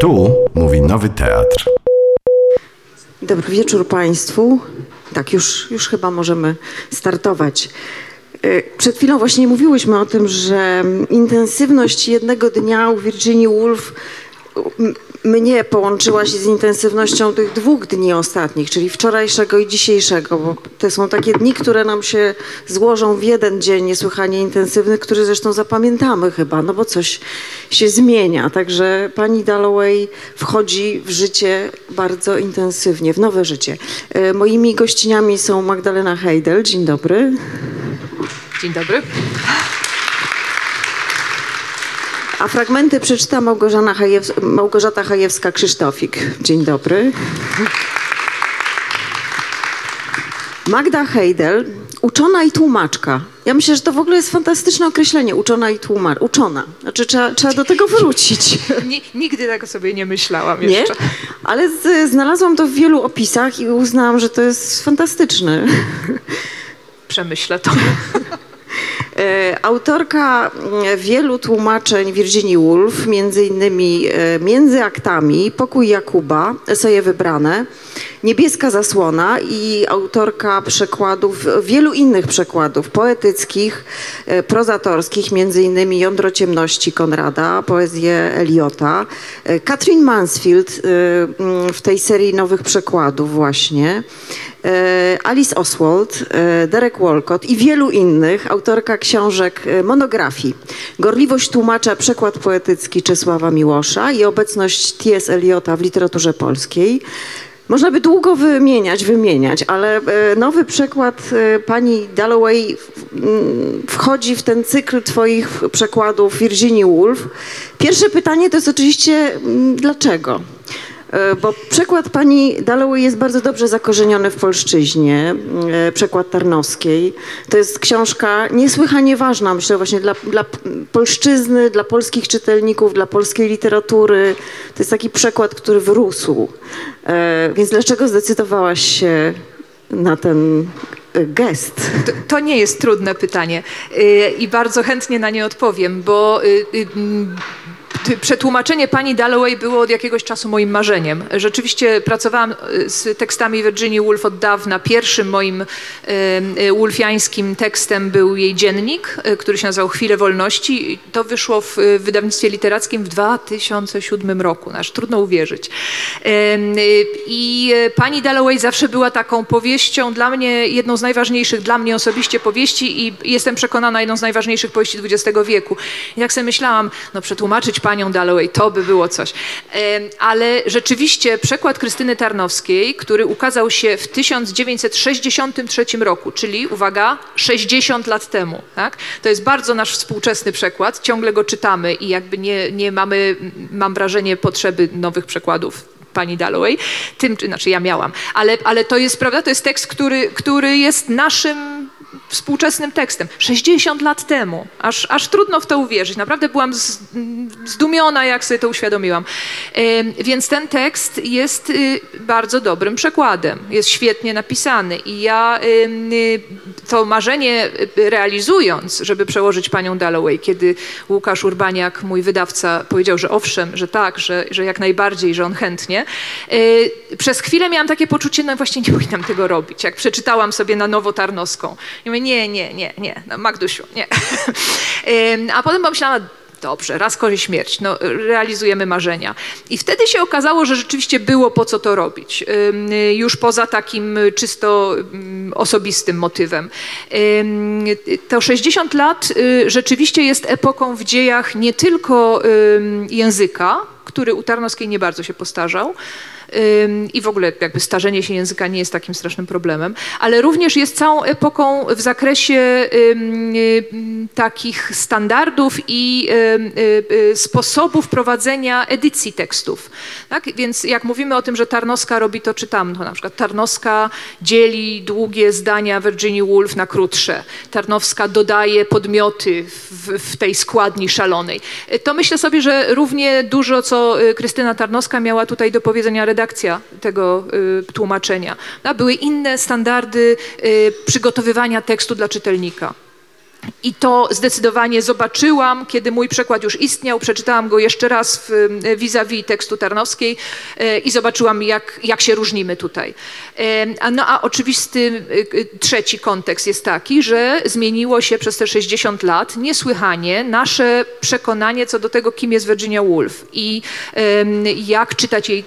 Tu mówi Nowy Teatr. Dobry wieczór Państwu. Tak, już, już chyba możemy startować. Y, Przed chwilą właśnie mówiłyśmy o tym, że intensywność jednego dnia u Virginia Woolf mnie połączyła się z intensywnością tych dwóch dni ostatnich, czyli wczorajszego i dzisiejszego, bo to są takie dni, które nam się złożą w jeden dzień niesłychanie intensywny, który zresztą zapamiętamy chyba, no bo coś się zmienia. Także pani Dalloway wchodzi w życie bardzo intensywnie, w nowe życie. Y, Moimi gościniami są Magdalena Hejdel, dzień dobry. Dzień dobry. A fragmenty przeczyta Małgorzata, Hajews- Małgorzata Hajewska-Krzysztofik. Dzień dobry. Magda Hejdel, uczona i tłumaczka. Ja myślę, że to w ogóle jest fantastyczne określenie, uczona i tłumacz. Uczona. Znaczy trzeba, trzeba do tego wrócić. Ni- nigdy tak sobie nie myślałam Nie? jeszcze. Ale z, znalazłam to w wielu opisach i uznałam, że to jest fantastyczne. Przemyślę to. E, Autorka mm, wielu tłumaczeń Virginia Woolf, między innymi e, Między aktami, Pokój Jakuba, eseje wybrane, Niebieska zasłona i autorka przekładów, wielu innych przekładów poetyckich, e, prozatorskich, między innymi Jądro ciemności Konrada, poezję Eliota, Katrin Mansfield mm, w tej serii nowych przekładów właśnie, Alice Oswald, e, Derek Walcott i wielu innych, autorka książek e, monografii. Gorliwość tłumacza, przekład poetycki Czesława Miłosza i obecność T.S. Eliota w literaturze polskiej. Można by długo wymieniać, wymieniać, ale e, nowy przekład e, pani Dalloway w- m, wchodzi w ten cykl twoich przekładów Virginia Woolf. Pierwsze pytanie to jest oczywiście m, dlaczego? E, Bo przekład pani Dalloway jest bardzo dobrze zakorzeniony w polszczyźnie, e, przekład Tarnowskiej. To jest książka niesłychanie ważna, myślę właśnie dla, dla polszczyzny, dla polskich czytelników, dla polskiej literatury. To jest taki przekład, który wyrósł. E, Więc dlaczego zdecydowałaś się na ten gest? To, to nie jest trudne pytanie i bardzo chętnie na nie odpowiem, bo Przetłumaczenie pani Dalloway było od jakiegoś czasu moim marzeniem. Rzeczywiście pracowałam y, z tekstami Virginia Woolf od dawna. Pierwszym moim y, y, wolfiańskim tekstem był jej dziennik, który się nazywał Chwile Wolności. To wyszło w wydawnictwie literackim w 2007 roku. Aż trudno uwierzyć. I pani Dalloway zawsze była taką powieścią, dla mnie jedną z najważniejszych, dla mnie osobiście powieści i jestem przekonana jedną z najważniejszych powieści XX wieku. I tak sobie myślałam, no przetłumaczyć panią Dalloway, to by było coś. Ale rzeczywiście przekład Krystyny Tarnowskiej, który ukazał się w 1963 roku, czyli uwaga, 60 lat temu. Tak? To jest bardzo nasz współczesny przekład, ciągle go czytamy i jakby nie, nie mamy, mam wrażenie, potrzeby nowych przekładów pani Dalloway, tym, czy- znaczy ja miałam, ale, ale to jest, prawda, to jest tekst, który, który jest naszym współczesnym tekstem. 60 lat temu. Aż, aż trudno w to uwierzyć. Naprawdę byłam z, zdumiona, jak sobie to uświadomiłam. Em, Więc ten tekst jest y, bardzo dobrym przekładem. Jest świetnie napisany i ja ym, y, to marzenie y, realizując, żeby przełożyć panią Dalloway, kiedy Łukasz Urbaniak, mój wydawca, powiedział, że owszem, że tak, że, że jak najbardziej, że on chętnie. y, Przez chwilę miałam takie poczucie, no właśnie nie powinnam tego robić. Jak przeczytałam sobie na nowo Tarnowską. I mówię, nie, nie, nie, nie, no Magdusiu, nie. A potem pomyślałam, Dobrze, raz korzy śmierć, no, realizujemy marzenia. I wtedy się okazało, że rzeczywiście było po co to robić, już poza takim czysto ym, osobistym motywem. To 60 lat y, rzeczywiście jest epoką w dziejach nie tylko języka, który u Tarnowskiej nie bardzo się postarzał, i w ogóle jakby starzenie się języka nie jest takim strasznym problemem, ale również jest całą epoką w zakresie takich standardów i y, y, sposobów prowadzenia edycji tekstów. Tak? Więc jak mówimy o tym, że Tarnowska robi to, czytam, to na przykład Tarnowska dzieli długie zdania Virginia Woolf na krótsze. Tarnowska dodaje podmioty w, w tej składni szalonej. Y, To myślę sobie, że równie dużo, co Krystyna Tarnowska miała tutaj do powiedzenia redakcja tego y, tłumaczenia. No, były inne standardy y, przygotowywania tekstu dla czytelnika. I to zdecydowanie zobaczyłam, kiedy mój przekład już istniał. Przeczytałam go jeszcze raz e, vis-a-vis tekstu Tarnowskiej i zobaczyłam, jak, jak się różnimy tutaj. No a oczywisty trzeci kontekst jest taki, że zmieniło się przez te 60 lat niesłychanie nasze przekonanie co do tego, kim jest Virginia Woolf i jak czytać jej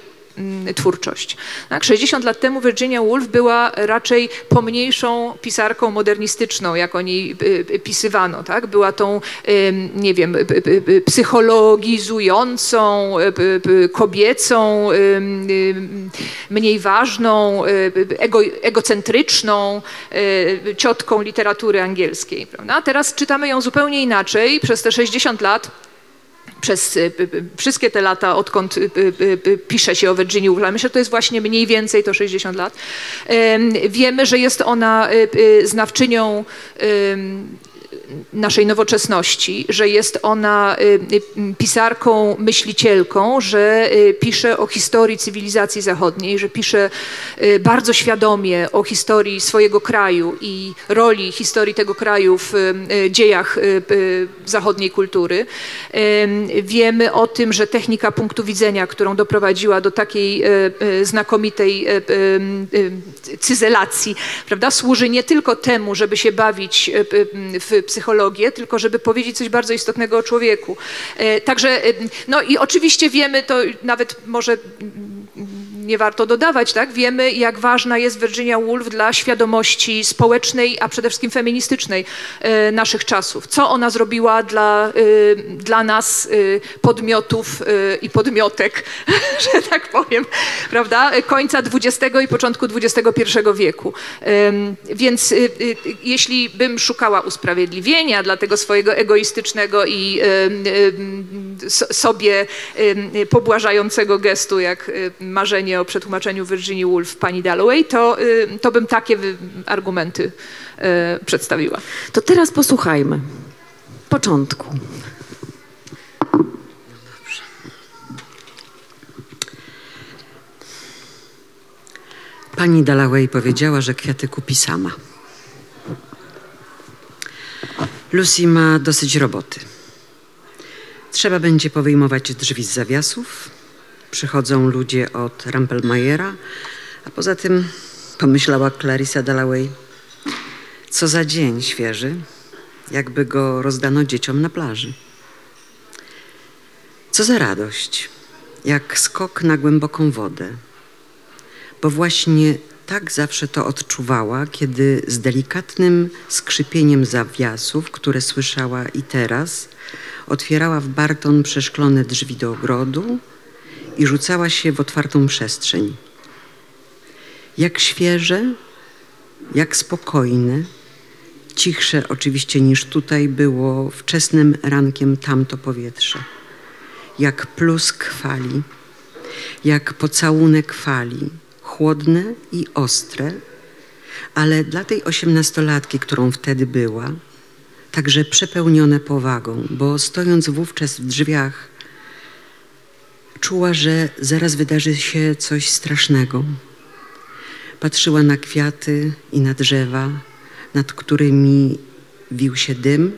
twórczość. Tak, 60 lat temu Virginia Woolf była raczej pomniejszą pisarką modernistyczną, jak o niej y, y, pisywano. Tak? Była tą, nie wiem, psychologizującą, y, kobiecą, mniej ważną, ego, egocentryczną ciotką literatury angielskiej. Prawda? Teraz czytamy ją zupełnie inaczej. Przez te 60 lat przez y, wszystkie te lata, odkąd y, pisze się o Virginia Woolf, myślę, że to jest właśnie mniej więcej to 60 lat, em, wiemy, że jest ona y, znawczynią naszej nowoczesności, że jest ona y, y, pisarką, myślicielką, że y, pisze o historii cywilizacji zachodniej, że pisze bardzo świadomie o historii swojego kraju i roli historii tego kraju w dziejach zachodniej kultury. Wiemy o tym, że technika punktu widzenia, którą doprowadziła do takiej y, y, znakomitej y, cyzelacji, prawda, służy nie tylko temu, żeby się bawić w psychologię, tylko żeby powiedzieć coś bardzo istotnego o człowieku. E, Także, y, no i oczywiście wiemy, to nawet może mm, nie warto dodawać, tak? Wiemy, jak ważna jest Virginia Woolf dla świadomości społecznej, a przede wszystkim feministycznej e, naszych czasów. Co ona zrobiła dla, y, dla nas, y, podmiotów i podmiotek, że tak powiem, prawda? Końca XX i początku XXI wieku. Więc jeśli bym szukała usprawiedliwienia dla tego swojego egoistycznego i sobie pobłażającego gestu, jak marzenie o przetłumaczeniu Virginia Woolf pani Dalloway, to, y, to bym takie argumenty y, przedstawiła. To teraz posłuchajmy. Początku. Pani Dalloway powiedziała, że kwiaty kupi sama. Lucy ma dosyć roboty. Trzeba będzie powyjmować drzwi z zawiasów. Przychodzą ludzie od Rampelmayera, a poza tym pomyślała Clarissa Dalloway, co za dzień świeży, jakby go rozdano dzieciom na plaży. Co za radość, jak skok na głęboką wodę bo właśnie tak zawsze to odczuwała, kiedy z delikatnym skrzypieniem zawiasów, które słyszała i teraz, otwierała w Barton przeszklone drzwi do ogrodu i rzucała się w otwartą przestrzeń. Jak świeże, jak spokojne, cichsze oczywiście niż tutaj było wczesnym rankiem tamto powietrze. Jak plusk fali, jak pocałunek fali, chłodne i ostre, ale dla tej osiemnastolatki, którą wtedy była, także przepełnione powagą, bo stojąc wówczas w drzwiach, czuła, że zaraz wydarzy się coś strasznego. Patrzyła na kwiaty i na drzewa, nad którymi wił się dym,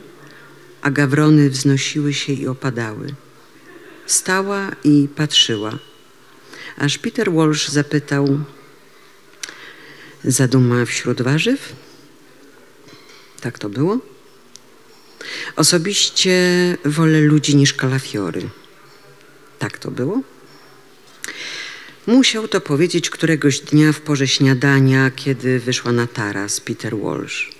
a gawrony wznosiły się i opadały. Stała i patrzyła aż Peter Walsh zapytał: Zaduma wśród warzyw? Tak to było? Osobiście wolę ludzi niż kalafiory. Tak to było? Musiał to powiedzieć któregoś dnia w porze śniadania, kiedy wyszła na taras Peter Walsh.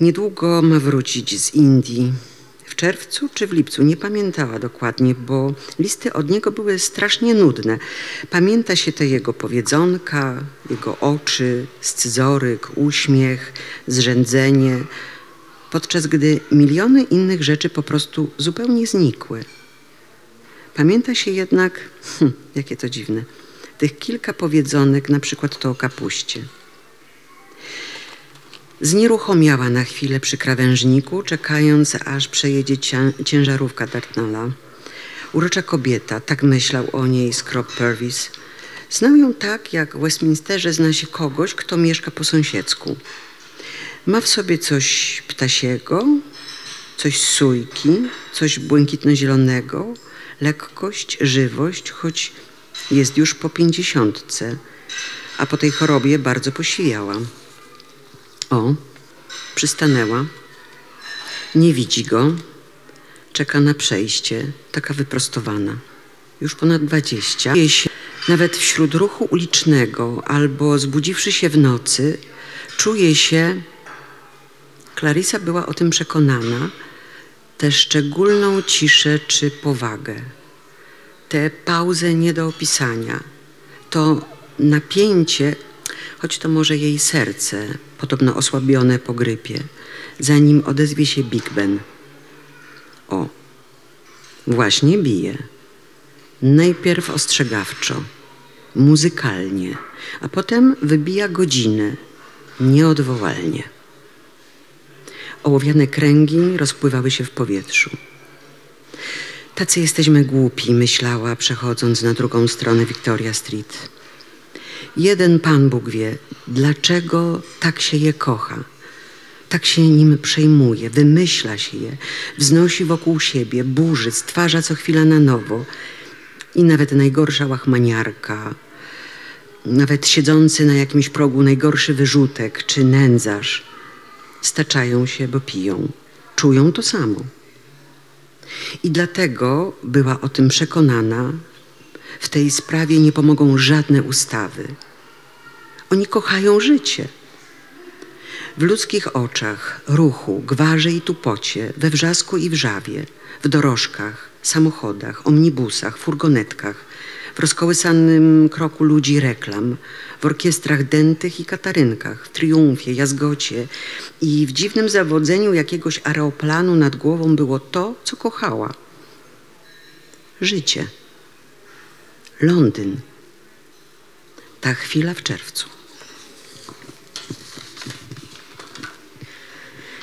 Niedługo ma wrócić z Indii. W czerwcu czy w lipcu, nie pamiętała dokładnie, bo listy od niego były strasznie nudne. Pamięta się te jego powiedzonka, jego oczy, scyzoryk, uśmiech, zrzędzenie, podczas gdy miliony innych rzeczy po prostu zupełnie znikły. Pamięta się jednak, hm, jakie to dziwne, tych kilka powiedzonek, na przykład to o kapuście. Znieruchomiała na chwilę przy krawężniku, czekając, aż przejedzie cię- ciężarówka Dartnalla. Urocza kobieta, tak myślał o niej Scrop Purvis. Znał ją tak, jak w Westminsterze zna się kogoś, kto mieszka po sąsiedzku. Ma w sobie coś ptasiego, coś sójki, coś błękitno-zielonego, lekkość, żywość, choć jest już po pięćdziesiątce, a po tej chorobie bardzo posiwiała. O, przystanęła. Nie widzi go. Czeka na przejście, taka wyprostowana. Już ponad dwadzieścia. Nawet wśród ruchu ulicznego albo zbudziwszy się w nocy, czuje się. Clarisa była o tym przekonana, tę szczególną ciszę czy powagę, tę pauzę nie do opisania, to napięcie, choć to może jej serce, podobno osłabione po grypie, zanim odezwie się Big Ben. O, właśnie bije. Najpierw ostrzegawczo, muzykalnie, a potem wybija godzinę, nieodwołalnie. Ołowiane kręgi rozpływały się w powietrzu. Tacy jesteśmy głupi, myślała, przechodząc na drugą stronę Victoria Street. Jeden Pan Bóg wie, dlaczego tak się je kocha. Tak się nim przejmuje, wymyśla się je, wznosi wokół siebie, burzy, stwarza co chwila na nowo. I nawet najgorsza łachmaniarka, nawet siedzący na jakimś progu najgorszy wyrzutek czy nędzarz, staczają się, bo piją. Czują to samo. I dlatego była o tym przekonana, w tej sprawie nie pomogą żadne ustawy. Oni kochają życie. W ludzkich oczach, ruchu, gwarze i tupocie, we wrzasku i wrzawie, w dorożkach, samochodach, omnibusach, furgonetkach, rozkołysanym kroku ludzi reklam, w orkiestrach dętych i katarynkach, w triumfie, jazgocie i w dziwnym zawodzeniu jakiegoś aeroplanu nad głową było to, co kochała. Życie. Londyn. Ta chwila w czerwcu.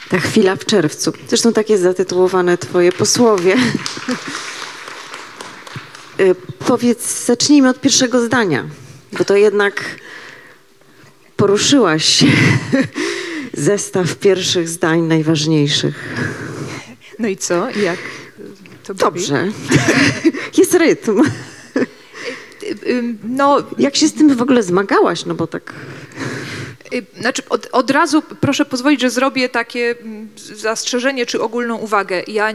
Ta chwila w czerwcu. Zresztą tak jest zatytułowane twoje posłowie. Y, Powiedz, zacznijmy od pierwszego zdania, bo to jednak poruszyłaś zestaw pierwszych zdań najważniejszych. No i co? Jak to? Dobrze. Jest rytm. Y, y, No, Jak się z tym w ogóle zmagałaś? No bo tak... Y, Znaczy, od, od razu proszę pozwolić, że zrobię takie mm, zastrzeżenie czy ogólną uwagę. Ja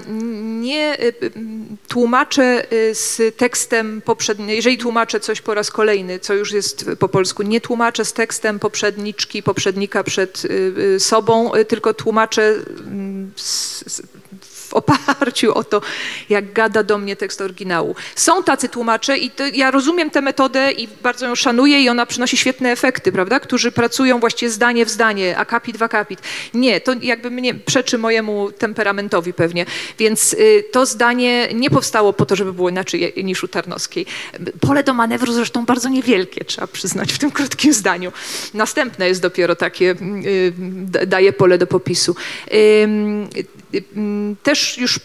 nie y, y, tłumaczę z tekstem poprzednim, jeżeli tłumaczę coś po raz kolejny, co już jest po polsku, nie tłumaczę z tekstem poprzedniczki, poprzednika przed sobą, tylko tłumaczę mm, z, z, w oparciu o to, jak gada do mnie tekst oryginału. Są tacy tłumacze i to, ja rozumiem tę metodę i bardzo ją szanuję i ona przynosi świetne efekty, prawda? Którzy pracują właściwie zdanie w zdanie, akapit w akapit. Nie, to jakby mnie przeczy mojemu temperamentowi pewnie. Więc y, to zdanie nie powstało po to, żeby było inaczej niż u Tarnowskiej. Pole do manewru zresztą bardzo niewielkie, trzeba przyznać, w tym krótkim zdaniu. Następne jest dopiero takie, y, d- daje pole do popisu. Y, Też już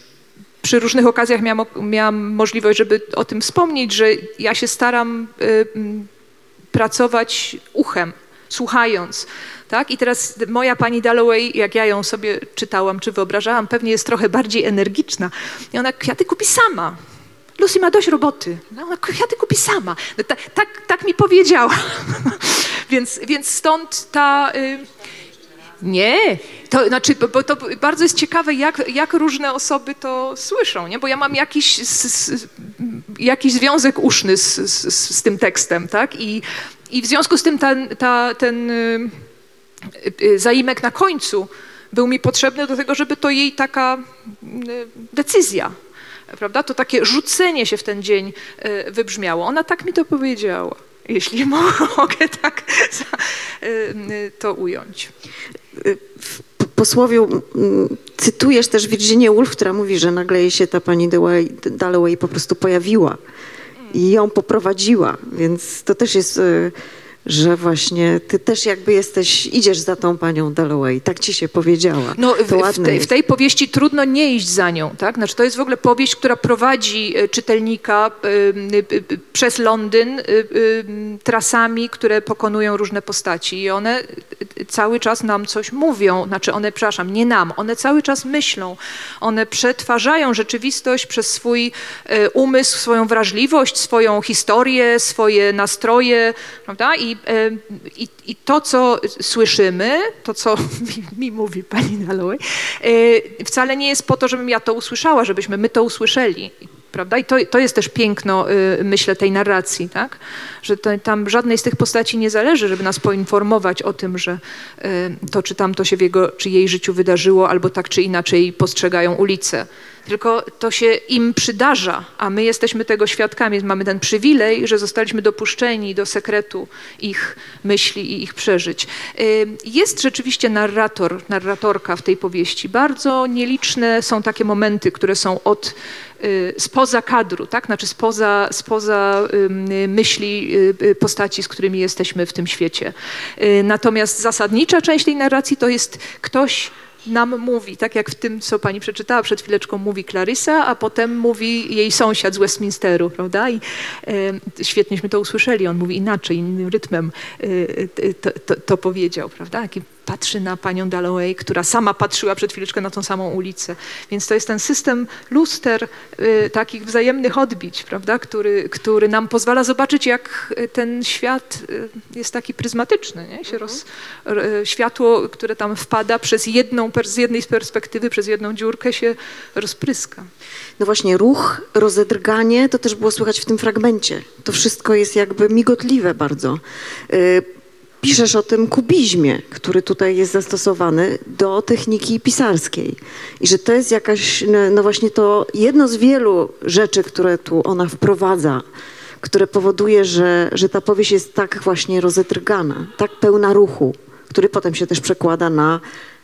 przy różnych okazjach miałam, miałam możliwość, żeby o tym wspomnieć, że ja się staram y, ym, pracować uchem, słuchając. Tak? I teraz moja pani Dalloway, jak ja ją sobie czytałam czy wyobrażałam, pewnie jest trochę bardziej energiczna. I ona kwiaty kupi sama. Lucy ma dość roboty. No, ona kwiaty kupi sama. No, ta, tak, tak mi powiedziała. więc, więc stąd ta... Y, nie, to znaczy, bo, to bardzo jest ciekawe, jak, jak różne osoby to słyszą, nie? bo ja mam jakiś, jakiś związek uszny z, z, z tym tekstem, tak? I, i w związku z tym ten, ta, ten y, y, zaimek na końcu był mi potrzebny do tego, żeby to jej taka y, decyzja, prawda? To takie rzucenie się w ten dzień y, wybrzmiało. Ona tak mi to powiedziała, jeśli mogę tak y, y, to ująć. W p- posłowiu mm, cytujesz też Virginię Woolf, która mówi, że nagle się ta pani Dalloway, po prostu pojawiła i ją poprowadziła, więc to też jest y, że właśnie ty też jakby jesteś, idziesz za tą panią Dalloway, tak ci się powiedziała. No, w, w, tej, w tej powieści trudno nie iść za nią, tak? Znaczy, to jest w ogóle powieść, która prowadzi e, czytelnika e, e, przez Londyn trasami, które pokonują różne postaci i one cały czas nam coś mówią, znaczy one, przepraszam, nie nam, one cały czas myślą, one przetwarzają rzeczywistość przez swój umysł, swoją wrażliwość, swoją historię, swoje nastroje, prawda? I, i, i to, co słyszymy, to, co mi, mi mówi pani Dalloway, e, wcale nie jest po to, żebym ja to usłyszała, żebyśmy my to usłyszeli. Prawda? I to, to jest też piękno, y, myślę, tej narracji, tak? że to, tam żadnej z tych postaci nie zależy, żeby nas poinformować o tym, że y, to czy tamto się w jego czy jej życiu wydarzyło, albo tak czy inaczej postrzegają ulicę. Tylko to się im przydarza, a my jesteśmy tego świadkami. Mamy ten przywilej, że zostaliśmy dopuszczeni do sekretu ich myśli i ich przeżyć. Y, Jest rzeczywiście narrator, narratorka w tej powieści. Bardzo nieliczne są takie momenty, które są od spoza kadru, tak? znaczy spoza, spoza myśli y, y, postaci, z którymi jesteśmy w tym świecie. Y, Natomiast zasadnicza część tej narracji to jest ktoś nam mówi, tak jak w tym, co pani przeczytała przed chwileczką, mówi Clarissa, a potem mówi jej sąsiad z Westminsteru, prawda? I e, świetnieśmy to usłyszeli, on mówi inaczej, innym rytmem e, to, to, to powiedział, prawda? Patrzy na panią Dalloway, która sama patrzyła przed chwileczką na tą samą ulicę. Więc to jest ten system luster, y, takich wzajemnych odbić, prawda? Który, który nam pozwala zobaczyć, jak ten świat y, jest taki pryzmatyczny. Nie? Się roz, y, światło, które tam wpada przez jedną, z jednej perspektywy, przez jedną dziurkę się rozpryska. No właśnie, ruch, rozedrganie, to też było słychać w tym fragmencie. To wszystko jest jakby migotliwe bardzo. Piszesz o tym kubizmie, który tutaj jest zastosowany do techniki pisarskiej. I że to jest jakaś, no, no właśnie to jedno z wielu rzeczy, które tu ona wprowadza, które powoduje, że, że ta powieść jest tak właśnie rozedrgana, tak pełna ruchu, który potem się też przekłada na,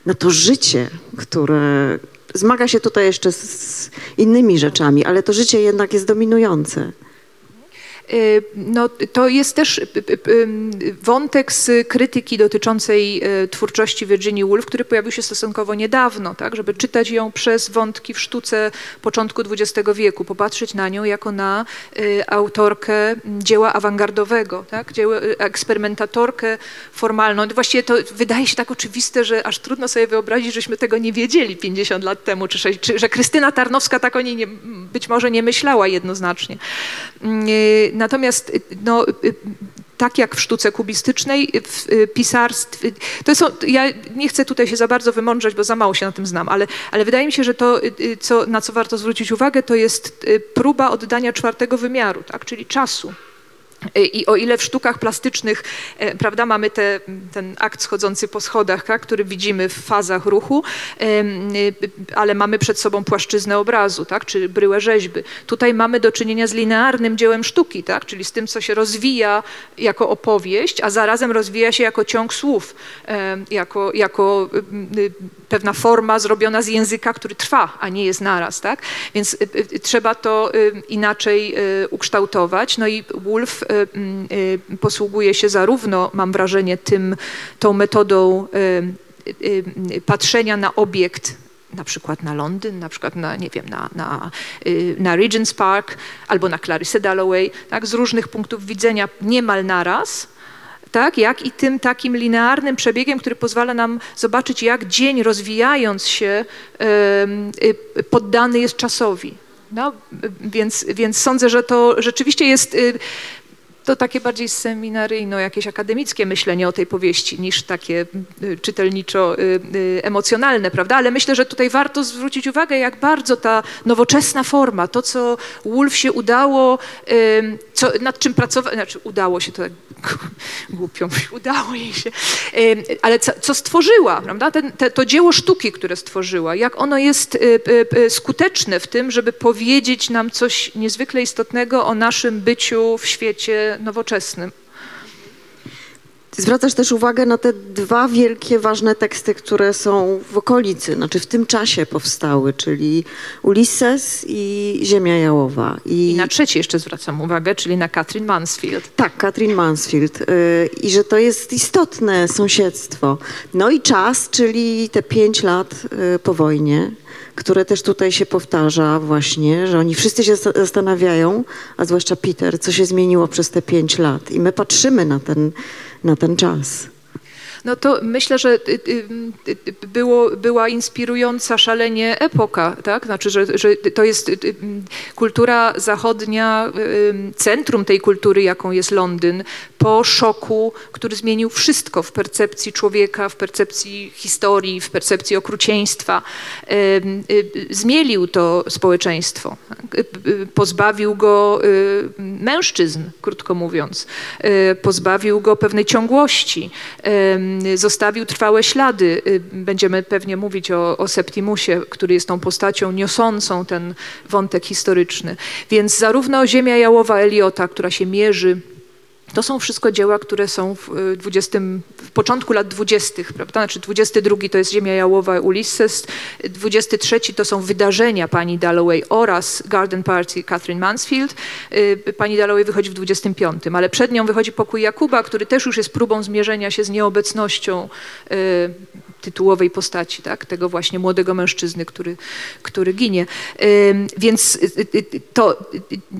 na to życie, które zmaga się tutaj jeszcze z, z innymi rzeczami, ale to życie jednak jest dominujące. Y, No, to jest też y, y, wątek z krytyki dotyczącej twórczości Virginia Woolf, który pojawił się stosunkowo niedawno, tak, żeby czytać ją przez wątki w sztuce początku XX wieku, popatrzeć na nią jako na autorkę dzieła awangardowego, tak, dzieła, eksperymentatorkę formalną. Właściwie to wydaje się tak oczywiste, że aż trudno sobie wyobrazić, żeśmy tego nie wiedzieli 50 lat temu, czy, czy że Krystyna Tarnowska tak o niej nie, być może nie myślała jednoznacznie. Y, Natomiast y, no, y, tak jak w sztuce kubistycznej, w y, pisarstwie, to są, ja nie chcę tutaj się za bardzo wymądrzeć, bo za mało się na tym znam, ale, ale wydaje mi się, że to, y, y, co, na co warto zwrócić uwagę, to jest y, próba oddania czwartego wymiaru, tak, czyli czasu. Y, I o ile w sztukach plastycznych, e, prawda, mamy te, ten akt schodzący po schodach, tak, który widzimy w fazach ruchu, y, ale mamy przed sobą płaszczyznę obrazu, tak, czy bryłę rzeźby. Tutaj mamy do czynienia z linearnym dziełem sztuki, tak, czyli z tym, co się rozwija jako opowieść, a zarazem rozwija się jako ciąg słów, jako, jako y, pewna forma zrobiona z języka, który trwa, a nie jest naraz, tak? Więc y, y, trzeba to inaczej ukształtować. No i Wolf posługuje się zarówno, mam wrażenie, tym, tą metodą y, y, y, patrzenia na obiekt na przykład na Londyn, na przykład na, nie wiem, na, na, y, na Regent's Park albo na Clarissa Dalloway, tak, z różnych punktów widzenia niemal naraz, tak, jak i tym takim linearnym przebiegiem, który pozwala nam zobaczyć, jak dzień rozwijając się y, poddany jest czasowi. No, y, więc, więc sądzę, że to rzeczywiście jest y, to takie bardziej seminaryjno, jakieś akademickie myślenie o tej powieści niż takie y, czytelniczo y, y, emocjonalne, prawda? Ale myślę, że tutaj warto zwrócić uwagę, jak bardzo ta nowoczesna forma, to co Wolf się udało, co, nad czym pracować, znaczy udało się, to tak głupio udało jej się, ale co, co stworzyła, prawda? Ten, te, to dzieło sztuki, które stworzyła, jak ono jest skuteczne w tym, żeby powiedzieć nam coś niezwykle istotnego o naszym byciu w świecie nowoczesnym. Zwracasz też uwagę na te dwa wielkie, ważne teksty, które są w okolicy, znaczy w tym czasie powstały, czyli Ulises i Ziemia Jałowa. I na trzeci jeszcze zwracam uwagę, czyli na Catherine Mansfield. Tak, Katrin Mansfield. y, I że to jest istotne sąsiedztwo. No i czas, czyli te pięć lat y, po wojnie, które też tutaj się powtarza właśnie, że oni wszyscy się zas- zastanawiają, a zwłaszcza Peter, co się zmieniło przez te pięć lat. I my patrzymy na ten, na ten czas. No to myślę, że y, y, y, było, była inspirująca szalenie epoka, tak? Znaczy, że, że to jest kultura zachodnia, centrum tej kultury, jaką jest Londyn, po szoku, który zmienił wszystko w percepcji człowieka, w percepcji historii, w percepcji okrucieństwa. Zmielił to społeczeństwo, tak? Pozbawił go mężczyzn, krótko mówiąc, pozbawił go pewnej ciągłości, zostawił trwałe ślady. Y, Będziemy pewnie mówić o, o Septimusie, który jest tą postacią niosącą ten wątek historyczny. Więc zarówno Ziemia Jałowa Eliota, która się mierzy to są wszystko dzieła, które są w, y, 20, w początku lat 20., prawda? Znaczy 22 to jest Ziemia Jałowa Ulysses, 23 to są wydarzenia pani Dalloway oraz Garden Party Catherine Mansfield. Y, Pani Dalloway wychodzi w 25, ale przed nią wychodzi Pokój Jakuba, który też już jest próbą zmierzenia się z nieobecnością y, tytułowej postaci, tak? tego właśnie młodego mężczyzny, który, który ginie. Więc y, y, to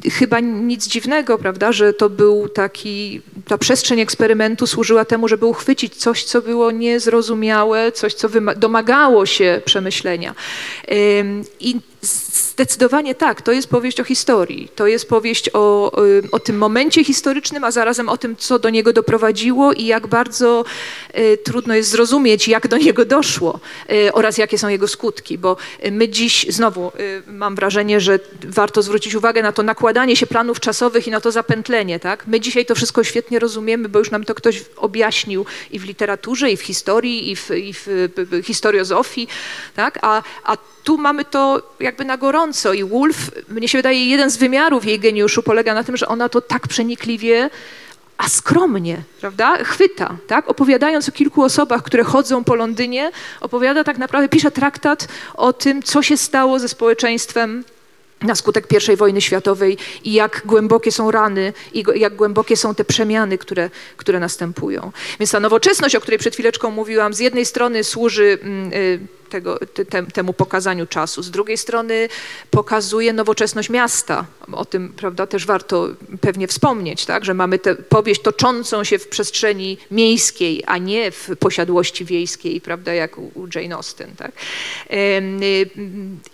y, chyba nic dziwnego, prawda, że to był taki, ta przestrzeń eksperymentu służyła temu, żeby uchwycić coś, co było niezrozumiałe, coś, co domagało się przemyślenia. I zdecydowanie tak, to jest powieść o historii, to jest powieść o, y, o tym momencie historycznym, a zarazem o tym, co do niego doprowadziło i jak bardzo y, trudno jest zrozumieć, jak do niego doszło y, oraz jakie są jego skutki, bo my dziś, znowu mam wrażenie, że warto zwrócić uwagę na to nakładanie się planów czasowych i na to zapętlenie, tak? My dzisiaj to wszystko świetnie rozumiemy, bo już nam to ktoś objaśnił i w literaturze, i w historii, i w, i w historiozofii, tak? A, a tu mamy to jakby na gorąco i Wolf, mnie się wydaje, jeden z wymiarów jej geniuszu polega na tym, że ona to tak przenikliwie, a skromnie, prawda, chwyta, tak, opowiadając o kilku osobach, które chodzą po Londynie, opowiada tak naprawdę, pisze traktat o tym, co się stało ze społeczeństwem na skutek I wojny światowej i jak głębokie są rany i jak głębokie są te przemiany, które, które następują. Więc ta nowoczesność, o której przed chwileczką mówiłam, z jednej strony służy mm, y, tego, te, te, temu pokazaniu czasu, z drugiej strony pokazuje nowoczesność miasta. O tym prawda, też warto pewnie wspomnieć, tak? że mamy tę powieść toczącą się w przestrzeni miejskiej, a nie w posiadłości wiejskiej, prawda, jak u, u Jane Austen. Tak?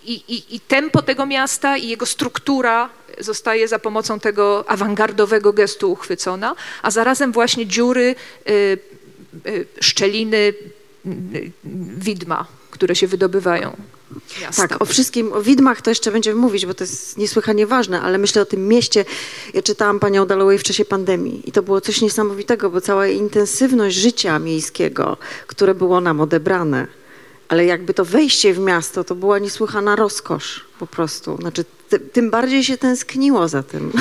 I, i, I tempo tego miasta i jego struktura zostaje za pomocą tego awangardowego gestu uchwycona, a zarazem właśnie dziury, y, y, szczeliny, widma, które się wydobywają. Miasta. Tak, o wszystkim, o widmach to jeszcze będziemy mówić, bo to jest niesłychanie ważne, ale myślę o tym mieście. Ja czytałam panią Dalloway w czasie pandemii i to było coś niesamowitego, bo cała intensywność życia miejskiego, które było nam odebrane, ale jakby to wejście w miasto, to była niesłychana rozkosz po prostu. Znaczy, ty, tym bardziej się tęskniło za tym.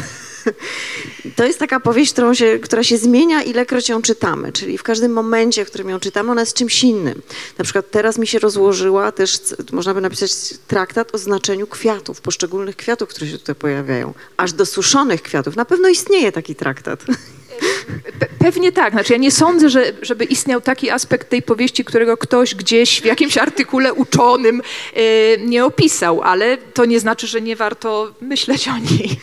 To jest taka powieść, się, która się zmienia, ilekroć ją czytamy, czyli w każdym momencie, w którym ją czytamy, ona jest czymś innym. Na przykład teraz mi się rozłożyła też, można by napisać traktat o znaczeniu kwiatów, poszczególnych kwiatów, które się tutaj pojawiają, aż do suszonych kwiatów. Na pewno istnieje taki traktat. Pe- Pewnie tak. Znaczy, ja nie sądzę, że, żeby istniał taki aspekt tej powieści, którego ktoś gdzieś w jakimś artykule uczonym e, nie opisał, ale to nie znaczy, że nie warto myśleć o niej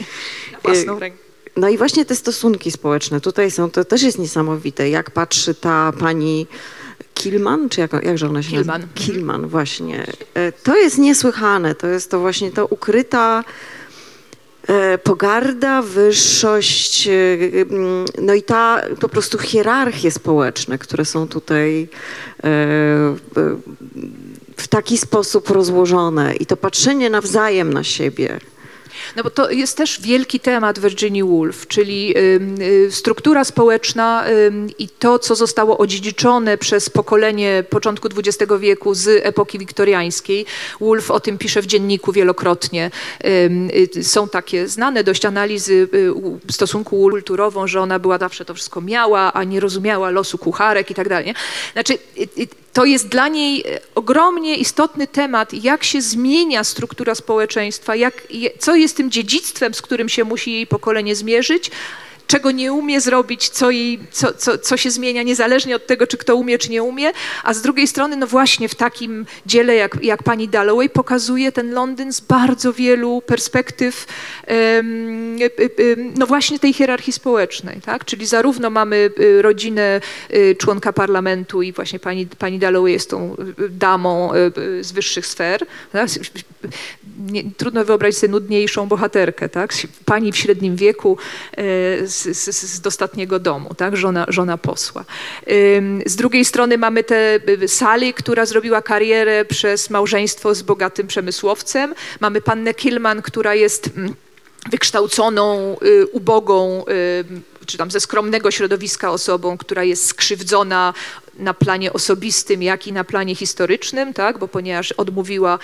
własną Y, rękę. No i właśnie te stosunki społeczne tutaj są, to też jest niesamowite, jak patrzy ta pani Kilman, czy jak, jakże ona się Kilman. nazywa? Kilman, właśnie. E, To jest niesłychane, to jest to właśnie to ukryta e, pogarda, wyższość, e, no i ta po prostu hierarchie społeczne, które są tutaj w taki sposób rozłożone i to patrzenie nawzajem na siebie. No bo to jest też wielki temat Virginia Woolf, czyli y, struktura społeczna i to, co zostało odziedziczone przez pokolenie początku XX wieku z epoki wiktoriańskiej. Woolf o tym pisze w dzienniku wielokrotnie. Y, są takie znane dość analizy y, stosunku kulturową, że ona była zawsze to wszystko miała, a nie rozumiała losu kucharek i tak dalej. Znaczy, to jest dla niej ogromnie istotny temat, jak się zmienia struktura społeczeństwa, jak, co jest tym dziedzictwem, z którym się musi jej pokolenie zmierzyć, czego nie umie zrobić, co, jej, co, co, co się zmienia niezależnie od tego, czy kto umie, czy nie umie, a z drugiej strony, no właśnie w takim dziele jak, jak pani Dalloway pokazuje ten Londyn z bardzo wielu perspektyw, y, y, y, no właśnie tej hierarchii społecznej, tak? Czyli zarówno mamy rodzinę członka parlamentu i właśnie pani, pani Dalloway jest tą damą z wyższych sfer, tak? nie, trudno wyobrazić sobie nudniejszą bohaterkę, tak? Pani w średnim wieku e, z, z, z dostatniego domu, tak? Żona, żona posła. Z drugiej strony mamy tę y, Sally, która zrobiła karierę przez małżeństwo z bogatym przemysłowcem. Mamy pannę Killman, która jest mm, wykształconą, y, ubogą, czy tam ze skromnego środowiska osobą, która jest skrzywdzona na planie osobistym, jak i na planie historycznym, tak? bo ponieważ odmówiła,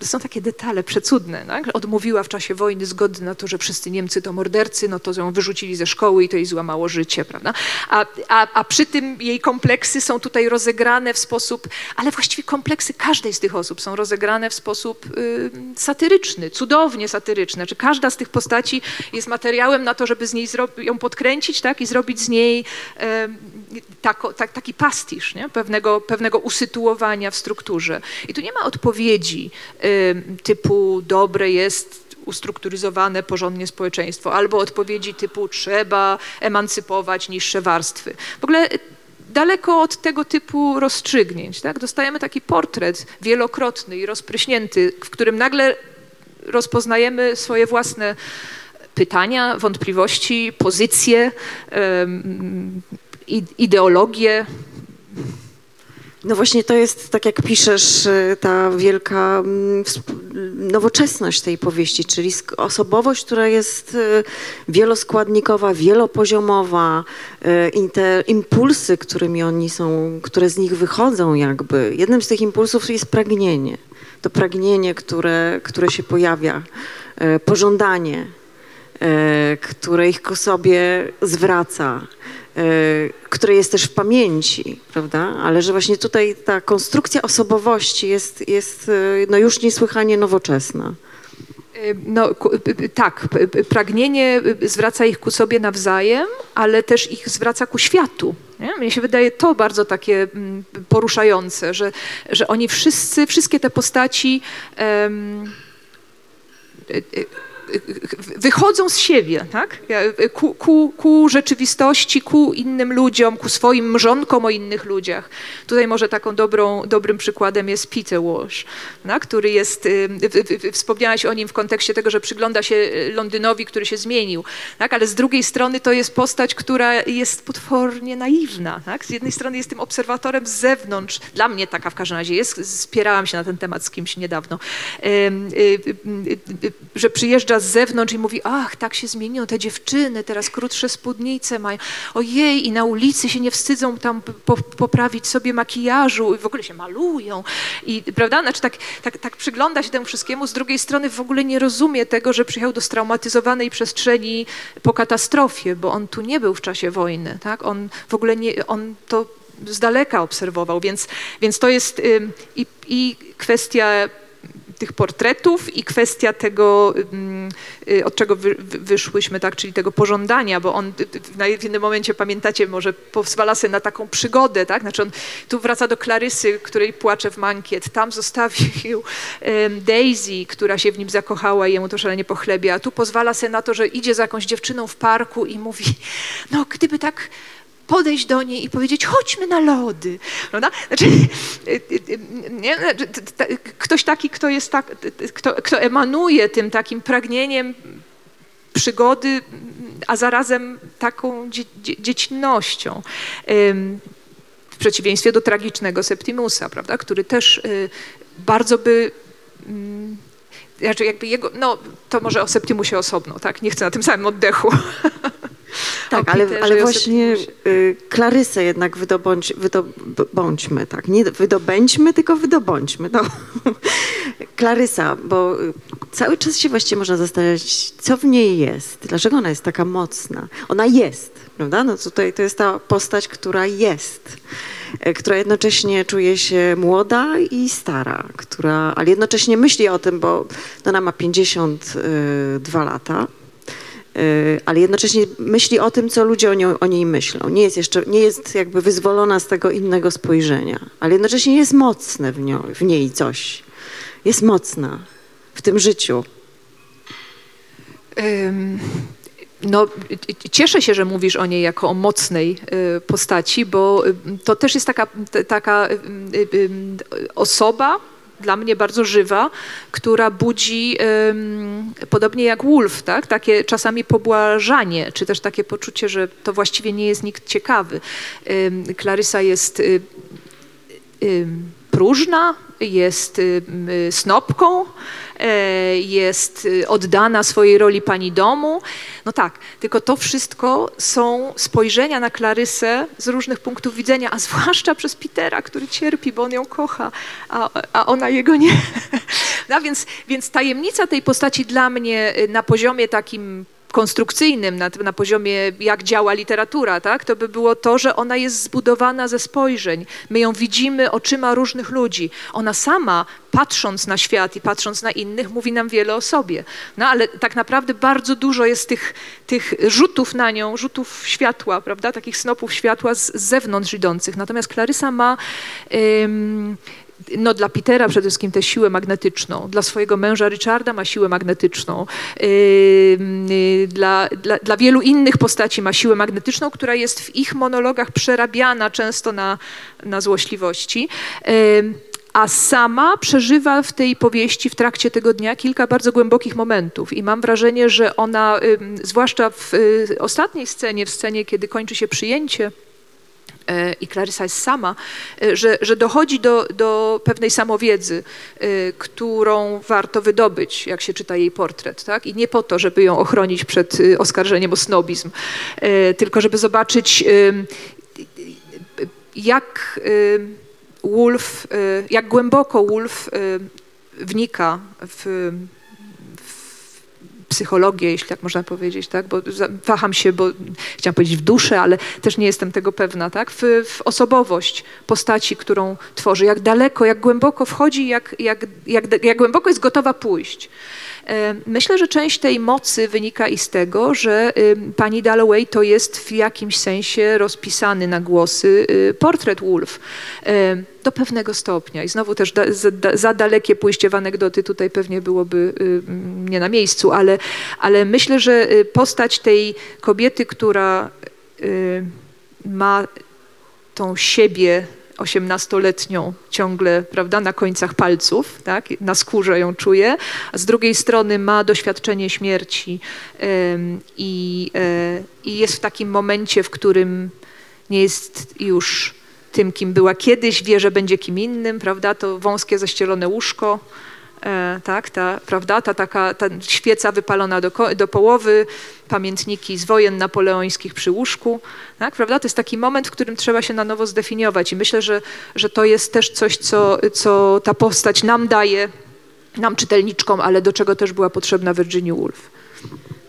to, są takie detale przecudne, tak? odmówiła w czasie wojny zgody na to, że wszyscy Niemcy to mordercy, no to ją wyrzucili ze szkoły i to jej złamało życie, prawda? A, a, a przy tym jej kompleksy są tutaj rozegrane w sposób, ale właściwie kompleksy każdej z tych osób są rozegrane w sposób y, satyryczny, cudownie satyryczny. Znaczy każda z tych postaci jest materiałem na to, żeby z niej ją podkręcić tak? i zrobić z niej em, tako, tak, taki pastisz nie? Pewnego, pewnego usytuowania w strukturze. I tu nie ma odpowiedzi em, typu dobre jest ustrukturyzowane porządnie społeczeństwo, albo odpowiedzi typu trzeba emancypować niższe warstwy. W ogóle y, daleko od tego typu rozstrzygnięć. Tak? Dostajemy taki portret wielokrotny i rozpryśnięty, w którym nagle rozpoznajemy swoje własne pytania, wątpliwości, pozycje, ideologie. No właśnie to jest, tak jak piszesz, y, ta wielka mm, nowoczesność tej powieści, czyli osobowość, która jest y, wieloskładnikowa, wielopoziomowa, y, i te impulsy, którymi oni są, które z nich wychodzą jakby. Jednym z tych impulsów jest pragnienie. To pragnienie, które, które się pojawia, pożądanie, które ich ku sobie zwraca, które jest też w pamięci, prawda? Ale że właśnie tutaj ta konstrukcja osobowości jest, jest e, no już niesłychanie nowoczesna. Y, No, y, y, tak, pragnienie y, zwraca ich ku sobie nawzajem, ale też ich zwraca ku światu. Nie? Mnie się wydaje to bardzo takie mm, poruszające, że, że oni wszyscy, wszystkie te postaci y, y, y, wychodzą z siebie, tak? Ku, ku, ku rzeczywistości, ku innym ludziom, ku swoim mrzonkom o innych ludziach. Tutaj może taką dobrą, dobrym przykładem jest Peter Walsh, tak? który jest, y, wspomniałaś o nim w kontekście tego, że przygląda się Londynowi, który się zmienił, tak? ale z drugiej strony to jest postać, która jest potwornie naiwna. Tak? Z jednej strony jest tym obserwatorem z zewnątrz, dla mnie taka w każdym razie jest, spierałam się na ten temat z kimś niedawno, y, y, że przyjeżdża z zewnątrz i mówi, ach, tak się zmieniło, te dziewczyny teraz krótsze spódnice mają, ojej, i na ulicy się nie wstydzą tam po, poprawić sobie makijażu i w ogóle się malują. I, prawda? Znaczy tak, tak, tak przygląda się temu wszystkiemu, z drugiej strony w ogóle nie rozumie tego, że przyjechał do straumatyzowanej przestrzeni po katastrofie, bo on tu nie był w czasie wojny, tak? On w ogóle nie, on to z daleka obserwował, więc, więc to jest i, i kwestia tych portretów i kwestia tego, ym, y, od czego wy, wy, wyszłyśmy, tak, czyli tego pożądania, bo on y, y, w jednym momencie, pamiętacie, może pozwala sobie na taką przygodę, tak, znaczy on tu wraca do Klarysy, której płacze w mankiet, tam zostawił Daisy, która się w nim zakochała i jemu to szalenie pochlebia, a tu pozwala sobie na to, że idzie za jakąś dziewczyną w parku i mówi, no gdyby tak podejść do niej i powiedzieć, chodźmy na lody. Prawda? Znaczy, y, y, y, nie? Znaczy, Ktoś taki, kto jest tak, kto, kto emanuje tym takim pragnieniem przygody, a zarazem taką dzie, dzie, dziecinnością. W przeciwieństwie do tragicznego Septimusa, prawda? który też bardzo by mm, znaczy jakby jego, no to może o Septimusie osobno, tak? Nie chcę na tym samym oddechu. Tak, ale, ale właśnie y, Klarysę jednak wydobądź, wydobądźmy, tak. Nie wydobędźmy, tylko wydobądźmy. No. Klarysa, bo y, cały czas się właściwie można zastanawiać, co w niej jest, dlaczego ona jest taka mocna. Ona jest, prawda? No tutaj to jest ta postać, która jest, y, która jednocześnie czuje się młoda i stara, która, ale jednocześnie myśli o tym, bo ona ma 52 lata. Y, ale jednocześnie myśli o tym, co ludzie o, nią, o niej myślą. Nie jest jeszcze, nie jest jakby wyzwolona z tego innego spojrzenia, ale jednocześnie jest mocne w, nią, w niej coś. Jest mocna w tym życiu. Ym, No, cieszę się, że mówisz o niej jako o mocnej y, postaci, bo y, to też jest taka, taka osoba, dla mnie bardzo żywa, która budzi, podobnie jak Wolf, tak? takie czasami pobłażanie, czy też takie poczucie, że to właściwie nie jest nikt ciekawy. Klarysa jest y, ym, próżna, jest ym, y, snopką, e, jest y, oddana swojej roli pani domu. No tak, tylko to wszystko są spojrzenia na Klarysę z różnych punktów widzenia, a zwłaszcza przez Petera, który cierpi, bo on ją kocha, a, a ona jego nie. No więc, więc tajemnica tej postaci dla mnie y, na poziomie takim konstrukcyjnym, na, na poziomie jak działa literatura, tak, to by było to, że ona jest zbudowana ze spojrzeń. My ją widzimy oczyma różnych ludzi. Ona sama, patrząc na świat i patrząc na innych, mówi nam wiele o sobie. No ale tak naprawdę bardzo dużo jest tych, tych rzutów na nią, rzutów światła, prawda, takich snopów światła z, z zewnątrz idących. Natomiast Klarysa ma... no dla Petera przede wszystkim tę siłę magnetyczną, dla swojego męża Richarda ma siłę magnetyczną, yy, dla, dla, dla wielu innych postaci ma siłę magnetyczną, która jest w ich monologach przerabiana często na, na złośliwości. A sama przeżywa w tej powieści w trakcie tego dnia kilka bardzo głębokich momentów i mam wrażenie, że ona, zwłaszcza w y, ostatniej scenie, w scenie, kiedy kończy się przyjęcie, i Klarysa jest sama, e, że, że dochodzi do, do pewnej samowiedzy, e, którą warto wydobyć, jak się czyta jej portret. Tak? I nie po to, żeby ją ochronić przed e, oskarżeniem o snobizm, e, tylko żeby zobaczyć, jak Wolf, e, jak głęboko Wolf e, wnika w, psychologię, jeśli tak można powiedzieć, tak? bo waham się, bo chciałam powiedzieć w duszę, ale też nie jestem tego pewna, tak? w, w osobowość postaci, którą tworzy, jak daleko, jak głęboko wchodzi, jak, jak, jak, jak głęboko jest gotowa pójść. E, Myślę, że część tej mocy wynika i z tego, że pani Dalloway to jest w jakimś sensie rozpisany na głosy y, portret Wolf. E, Do pewnego stopnia. I znowu też da, za, za dalekie pójście w anegdoty tutaj pewnie byłoby y, mm, nie na miejscu, ale, ale myślę, że y, postać tej kobiety, która ma tą siebie osiemnastoletnią ciągle, prawda, na końcach palców, tak, na skórze ją czuje, a z drugiej strony ma doświadczenie śmierci i, e, i jest w takim momencie, w którym nie jest już tym, kim była. Kiedyś, wie, że będzie kim innym, prawda, to wąskie zaścielone łóżko, tak, ta, prawda, ta taka ta świeca wypalona do, do połowy, pamiętniki z wojen napoleońskich przy łóżku, tak, prawda, to jest taki moment, w którym trzeba się na nowo zdefiniować i myślę, że, że to jest też coś, co, co ta postać nam daje, nam czytelniczkom, ale do czego też była potrzebna Virginia Woolf.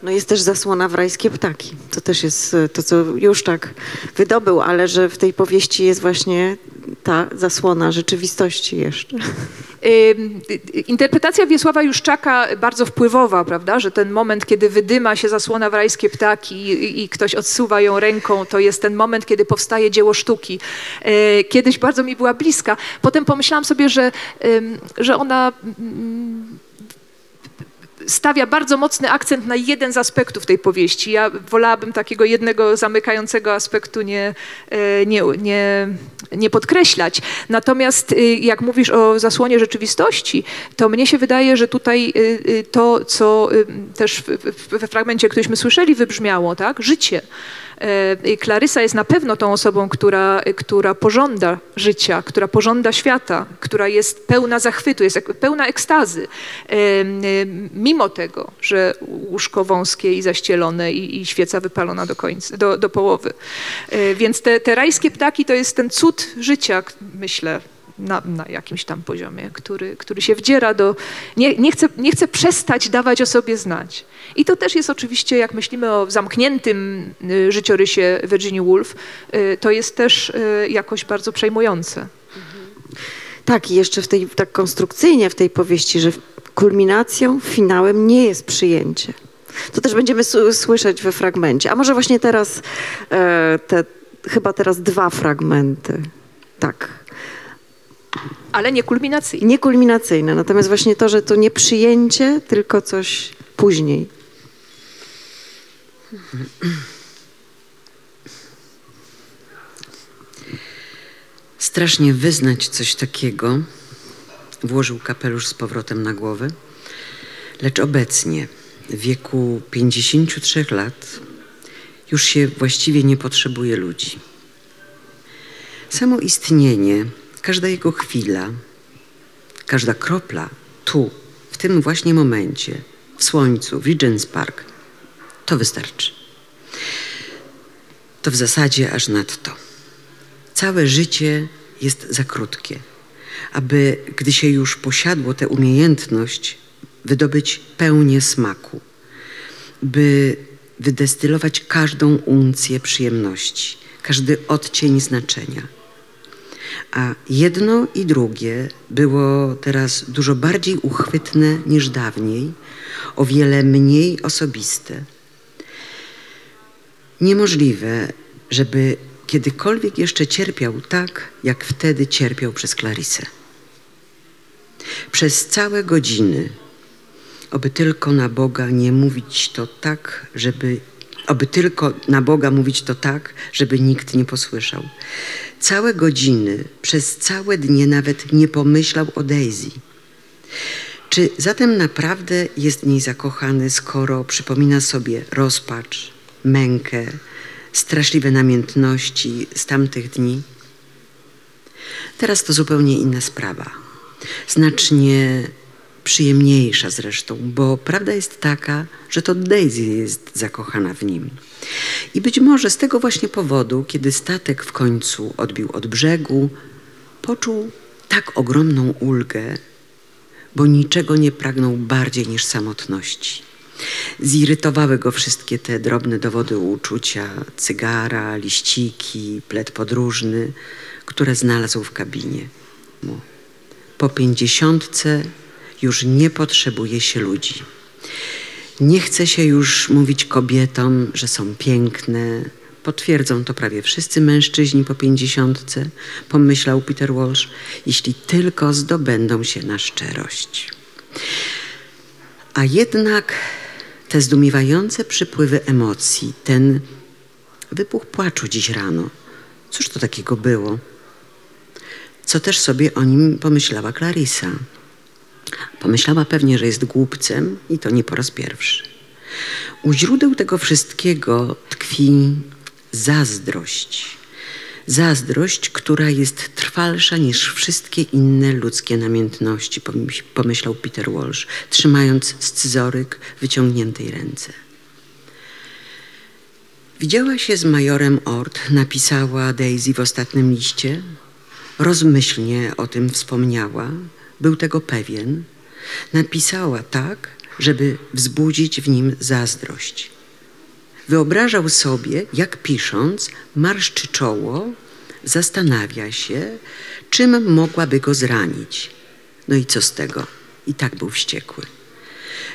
No jest też zasłona w rajskie ptaki. To też jest y, to, co już tak wydobył, ale że w tej powieści jest właśnie ta zasłona rzeczywistości jeszcze. Y, y, Interpretacja Wiesława Juszczaka bardzo wpływowa, prawda, że ten moment, kiedy wydyma się zasłona w rajskie ptaki i, i ktoś odsuwa ją ręką, to jest ten moment, kiedy powstaje dzieło sztuki. E, Kiedyś bardzo mi była bliska. Potem pomyślałam sobie, że, że ona mm, stawia bardzo mocny akcent na jeden z aspektów tej powieści. Ja wolałabym takiego jednego zamykającego aspektu nie, e, nie, nie, nie podkreślać. Natomiast y, jak mówisz o zasłonie rzeczywistości, to mnie się wydaje, że tutaj y, y, to, co też we fragmencie, któryśmy słyszeli, wybrzmiało, tak? Życie. E, Klarysa jest na pewno tą osobą, która, która pożąda życia, która pożąda świata, która jest pełna zachwytu, jest pełna ekstazy. E, m, Mimo tego, że łóżko wąskie i zaścielone i, i świeca wypalona do, końca, do, do połowy. E, Więc te, te rajskie ptaki to jest ten cud życia, myślę, na, na jakimś tam poziomie, który, który się wdziera do. Nie, nie, chce, nie chce przestać dawać o sobie znać. I to też jest oczywiście, jak myślimy o zamkniętym y, życiorysie Virginia Woolf, y, to jest też y, jakoś bardzo przejmujące. Tak, i jeszcze w tej, tak konstrukcyjnie w tej powieści, że kulminacją, finałem nie jest przyjęcie. To też będziemy słyszeć we fragmencie. A może właśnie teraz, e, te, chyba teraz dwa fragmenty. Tak. Ale nie kulminacyjnie. Nie kulminacyjne, natomiast właśnie to, że to nie przyjęcie, tylko coś później. Strasznie wyznać coś takiego, włożył kapelusz z powrotem na głowę, lecz obecnie, w wieku 53 lat, już się właściwie nie potrzebuje ludzi. Samo istnienie, każda jego chwila, każda kropla tu, w tym właśnie momencie, w słońcu, w Regent's Park, to wystarczy. To w zasadzie aż nadto. Całe życie jest za krótkie, aby, gdy się już posiadło tę umiejętność, wydobyć pełnię smaku, by wydestylować każdą uncję przyjemności, każdy odcień znaczenia. A jedno i drugie było teraz dużo bardziej uchwytne niż dawniej, o wiele mniej osobiste. Niemożliwe, żeby kiedykolwiek jeszcze cierpiał tak, jak wtedy cierpiał przez Klarisę. Przez całe godziny, oby tylko na Boga nie mówić to tak, żeby, oby tylko na Boga mówić to tak, żeby nikt nie posłyszał. Całe godziny, przez całe dnie nawet nie pomyślał o Daisy. Czy zatem naprawdę jest w niej zakochany, skoro przypomina sobie rozpacz, mękę, straszliwe namiętności z tamtych dni? Teraz to zupełnie inna sprawa. Znacznie przyjemniejsza zresztą, bo prawda jest taka, że to Daisy jest zakochana w nim. I być może z tego właśnie powodu, kiedy statek w końcu odbił od brzegu, poczuł tak ogromną ulgę, bo niczego nie pragnął bardziej niż samotności. Zirytowały go wszystkie te drobne dowody uczucia, cygara, liściki, plet podróżny, które znalazł w kabinie. Po pięćdziesiątce już nie potrzebuje się ludzi. Nie chce się już mówić kobietom, że są piękne. Potwierdzą to prawie wszyscy mężczyźni po pięćdziesiątce, pomyślał Peter Walsh, jeśli tylko zdobędą się na szczerość. A jednak te zdumiewające przypływy emocji, ten wybuch płaczu dziś rano, cóż to takiego było? Co też sobie o nim pomyślała Clarissa? Pomyślała pewnie, że jest głupcem i to nie po raz pierwszy. U źródeł tego wszystkiego tkwi zazdrość. Zazdrość, która jest trwalsza niż wszystkie inne ludzkie namiętności, pomyś- pomyślał Peter Walsh, trzymając scyzoryk w wyciągniętej ręce. Widziała się z majorem Ort, napisała Daisy w ostatnim liście. Rozmyślnie o tym wspomniała, był tego pewien. Napisała tak, żeby wzbudzić w nim zazdrość. Wyobrażał sobie, jak pisząc, marszczy czoło, zastanawia się, czym mogłaby go zranić. No i co z tego? I tak był wściekły.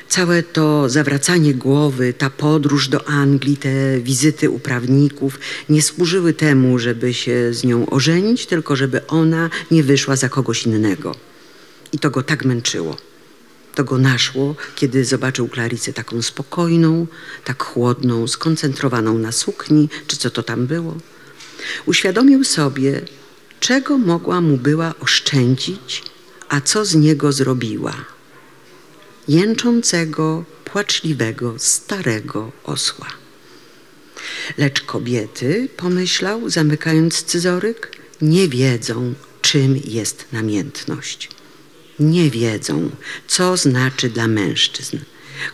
Całe to zawracanie głowy, ta podróż do Anglii, te wizyty u prawników nie służyły temu, żeby się z nią ożenić, tylko żeby ona nie wyszła za kogoś innego. I to go tak męczyło. To go naszło, kiedy zobaczył Klarysę taką spokojną, tak chłodną, skoncentrowaną na sukni, czy co to tam było. Uświadomił sobie, czego mogła mu była oszczędzić, a co z niego zrobiła. Jęczącego, płaczliwego, starego osła. Lecz kobiety, pomyślał, zamykając scyzoryk, nie wiedzą, czym jest namiętność. Nie wiedzą, co znaczy dla mężczyzn.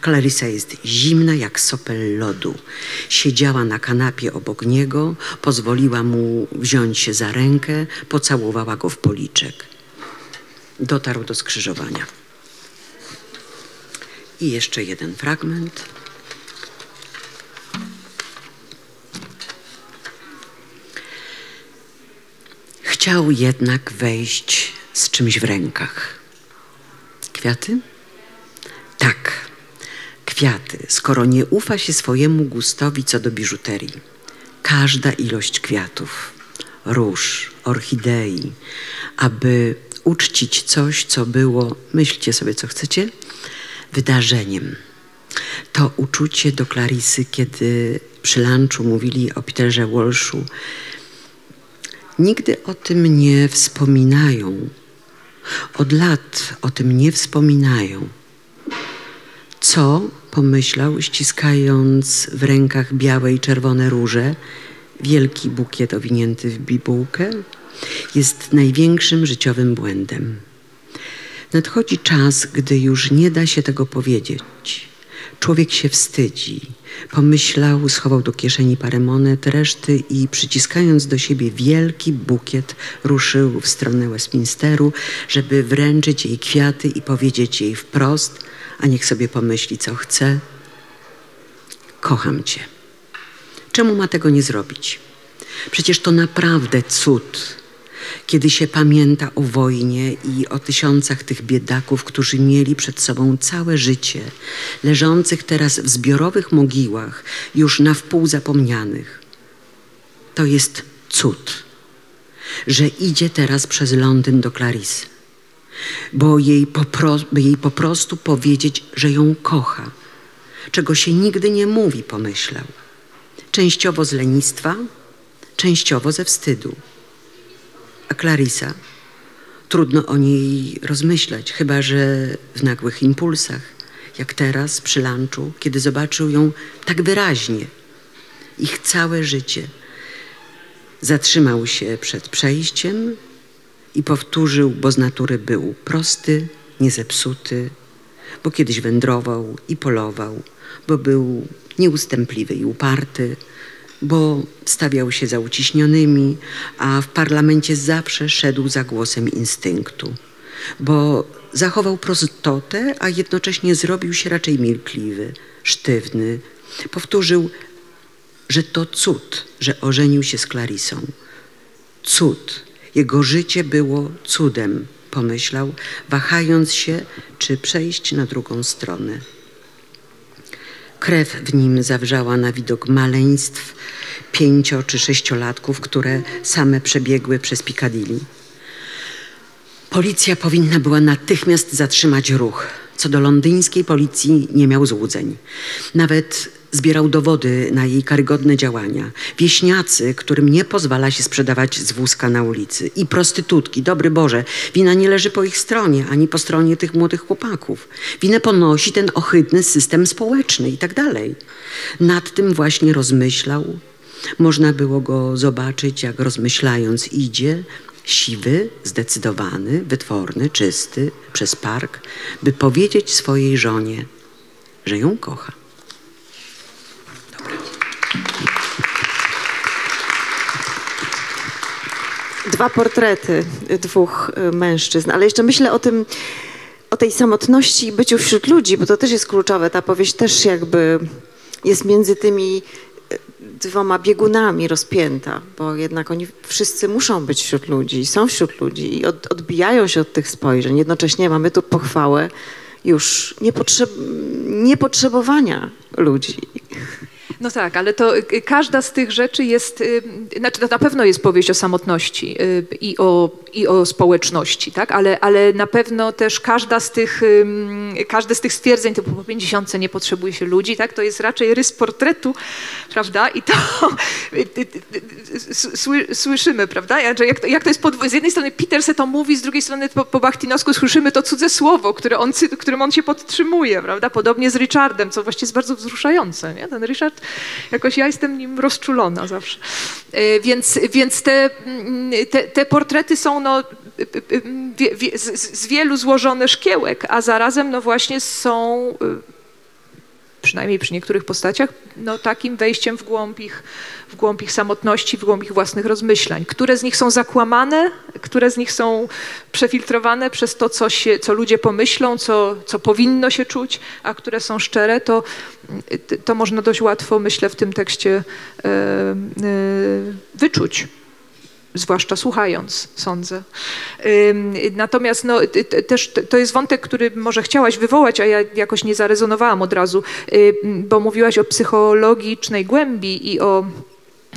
Clarissa jest zimna jak sopel lodu. Siedziała na kanapie obok niego, pozwoliła mu wziąć się za rękę, pocałowała go w policzek. Dotarł do skrzyżowania. I jeszcze jeden fragment. Chciał jednak wejść z czymś w rękach. Kwiaty? Tak, kwiaty, skoro nie ufa się swojemu gustowi co do biżuterii. Każda ilość kwiatów, róż, orchidei, aby uczcić coś, co było, myślcie sobie co chcecie, wydarzeniem. To uczucie do Klarisy, kiedy przy lunchu mówili o Peterze Walshu, nigdy o tym nie wspominają. Od lat o tym nie wspominają. Co pomyślał, ściskając w rękach białe i czerwone róże, wielki bukiet owinięty w bibułkę, jest największym życiowym błędem. Nadchodzi czas, gdy już nie da się tego powiedzieć. Człowiek się wstydzi. Pomyślał, schował do kieszeni parę monet, reszty i przyciskając do siebie wielki bukiet, ruszył w stronę Westminsteru, żeby wręczyć jej kwiaty i powiedzieć jej wprost, a niech sobie pomyśli, co chce. Kocham cię. Czemu ma tego nie zrobić? Przecież to naprawdę cud, kiedy się pamięta o wojnie i o tysiącach tych biedaków, którzy mieli przed sobą całe życie, leżących teraz w zbiorowych mogiłach, już na wpół zapomnianych. To jest cud, że idzie teraz przez Londyn do Clarisy, bo jej by jej po prostu powiedzieć, że ją kocha, czego się nigdy nie mówi, pomyślał. Częściowo z lenistwa, częściowo ze wstydu. A Clarisa? Trudno o niej rozmyślać, chyba że w nagłych impulsach, jak teraz przy lunchu, kiedy zobaczył ją tak wyraźnie. Ich całe życie. Zatrzymał się przed przejściem i powtórzył, bo z natury był prosty, niezepsuty, bo kiedyś wędrował i polował, bo był nieustępliwy i uparty, bo stawiał się za uciśnionymi, a w parlamencie zawsze szedł za głosem instynktu, bo zachował prostotę, a jednocześnie zrobił się raczej milkliwy, sztywny. Powtórzył, że to cud, że ożenił się z Klarisą. Cud. Jego życie było cudem, pomyślał, wahając się, czy przejść na drugą stronę. Krew w nim zawrzała na widok maleństw pięcio czy sześciolatków, które same przebiegły przez Piccadilly. Policja powinna była natychmiast zatrzymać ruch. Co do londyńskiej policji nie miał złudzeń. Nawet zbierał dowody na jej karygodne działania. Wieśniacy, którym nie pozwala się sprzedawać z wózka na ulicy. I prostytutki, dobry Boże, wina nie leży po ich stronie, ani po stronie tych młodych chłopaków. Winę ponosi ten ohydny system społeczny i tak dalej. Nad tym właśnie rozmyślał. Można było go zobaczyć, jak rozmyślając idzie, siwy, zdecydowany, wytworny, czysty, przez park, by powiedzieć swojej żonie, że ją kocha. Dwa portrety dwóch y, mężczyzn, ale jeszcze myślę o tym, o tej samotności i byciu wśród ludzi, bo to też jest kluczowe. Ta powieść też jakby jest między tymi y, dwoma biegunami rozpięta, bo jednak oni wszyscy muszą być wśród ludzi, są wśród ludzi i od, odbijają się od tych spojrzeń. Jednocześnie mamy tu pochwałę już niepotrzeb, niepotrzebowania ludzi. No tak, ale to y, każda z tych rzeczy jest, y, znaczy to na pewno jest powieść o samotności y, i o, i o społeczności, tak? ale, ale na pewno też każda z tych każde z tych stwierdzeń, typu po 50 nie potrzebuje się ludzi, tak? To jest raczej rys portretu, prawda? I to sły, słyszymy, prawda? Jak, to, jak to jest podw- z jednej strony Peter se to mówi, z drugiej strony po, po Bachtinosku słyszymy to cudze słowo, które on, którym on się podtrzymuje, prawda? Podobnie z Richardem, co właściwie jest bardzo wzruszające, nie? Ten Richard, jakoś ja jestem nim rozczulona zawsze. E, Więc, więc te, mm, te, te portrety są no, wie- wie- z, z wielu złożone szkiełek, a zarazem no właśnie są przynajmniej przy niektórych postaciach, no, takim wejściem w głąb, ich, w głąb ich samotności, w głąb ich własnych rozmyślań. Które z nich są zakłamane, które z nich są przefiltrowane przez to, co, się, co ludzie pomyślą, co, co powinno się czuć, a które są szczere, to, to można dość łatwo, myślę, w tym tekście e, e, wyczuć zwłaszcza słuchając, sądzę. Natomiast no, też to jest wątek, który może chciałaś wywołać, a ja jakoś nie zarezonowałam od razu, bo mówiłaś o psychologicznej głębi i o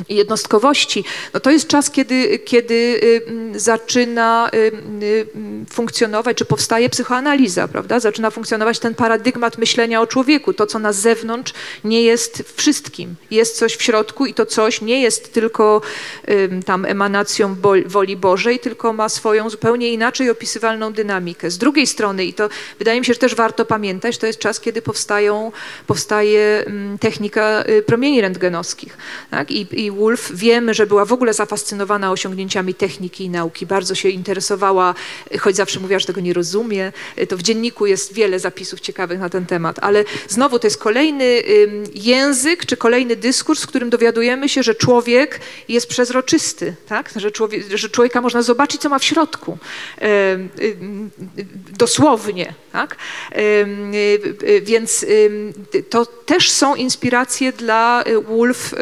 jednostkowości, no to jest czas, kiedy, kiedy ym, zaczyna ym, ym, funkcjonować, czy powstaje psychoanaliza, prawda? Zaczyna funkcjonować ten paradygmat myślenia o człowieku. To, co na zewnątrz, nie jest wszystkim. Jest coś w środku i to coś nie jest tylko tam emanacją woli Bożej, tylko ma swoją zupełnie inaczej opisywalną dynamikę. Z drugiej strony, i to wydaje mi się, że też warto pamiętać, to jest czas, kiedy powstają, powstaje technika y, promieni rentgenowskich. Tak? I, I Wolf wiemy, że była w ogóle zafascynowana osiągnięciami techniki i nauki. Bardzo się interesowała, choć zawsze mówiła, że tego nie rozumie. To w dzienniku jest wiele zapisów ciekawych na ten temat. Ale znowu to jest kolejny język, czy kolejny dyskurs, w którym dowiadujemy się, że człowiek jest przezroczysty, tak? że, człowiek, że człowieka można zobaczyć, co ma w środku. Dosłownie. Tak? Y, y, Więc to też są inspiracje dla y, Wolf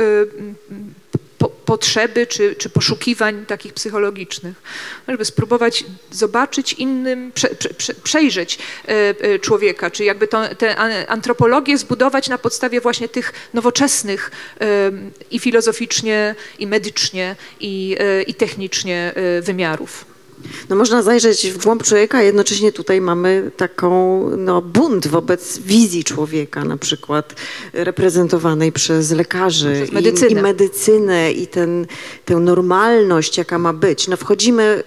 po, potrzeby czy, czy poszukiwań takich psychologicznych, żeby spróbować zobaczyć innym, prze, prze, prze, przejrzeć e, e, człowieka, czy jakby tę antropologię zbudować na podstawie właśnie tych nowoczesnych e, i filozoficznie, i medycznie, i, i technicznie wymiarów. No można zajrzeć w głąb człowieka, a jednocześnie tutaj mamy taką no, bunt wobec wizji człowieka, na przykład reprezentowanej przez lekarzy Przez i, medycynę. i medycynę i ten, tę normalność, jaka ma być. No wchodzimy,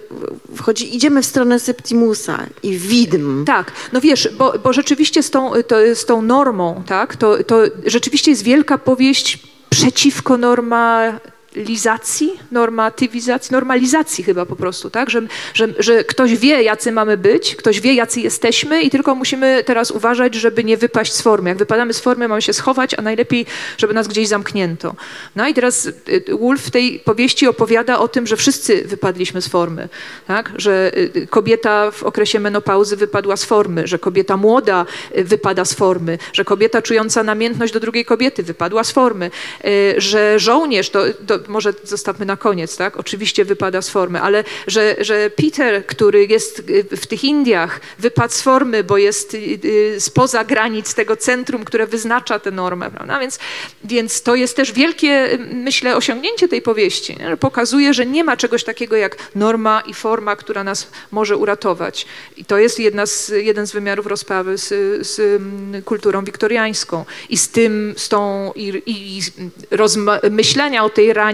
wchodzi, idziemy w stronę Septimusa i widm. Tak, no wiesz, bo, bo rzeczywiście z tą, to, z tą normą, tak, to, to rzeczywiście jest wielka powieść przeciwko normalizacji, normatywizacji, normalizacji chyba po prostu, tak, że, że, że ktoś wie, jacy mamy być, ktoś wie, jacy jesteśmy i tylko musimy teraz uważać, żeby nie wypaść z formy. Jak wypadamy z formy, mamy się schować, a najlepiej, żeby nas gdzieś zamknięto. No i teraz y, Wolf w tej powieści opowiada o tym, że wszyscy wypadliśmy z formy, tak, że y, kobieta w okresie menopauzy wypadła z formy, że kobieta młoda y, wypada z formy, że kobieta czująca namiętność do drugiej kobiety wypadła z formy, y, że żołnierz, to, to może zostawmy na koniec, tak, oczywiście wypada z formy, ale że, że Peter, który jest y, w tych Indiach, wypadł z formy, bo jest y, y, spoza granic tego centrum, które wyznacza tę normę, prawda, więc, więc to jest też wielkie, myślę, osiągnięcie tej powieści, nie? pokazuje, że nie ma czegoś takiego jak norma i forma, która nas może uratować. I to jest jedna z, jeden z wymiarów rozprawy z, z mm, kulturą wiktoriańską i z tym, z tą, i, i myślenia o tej ranie,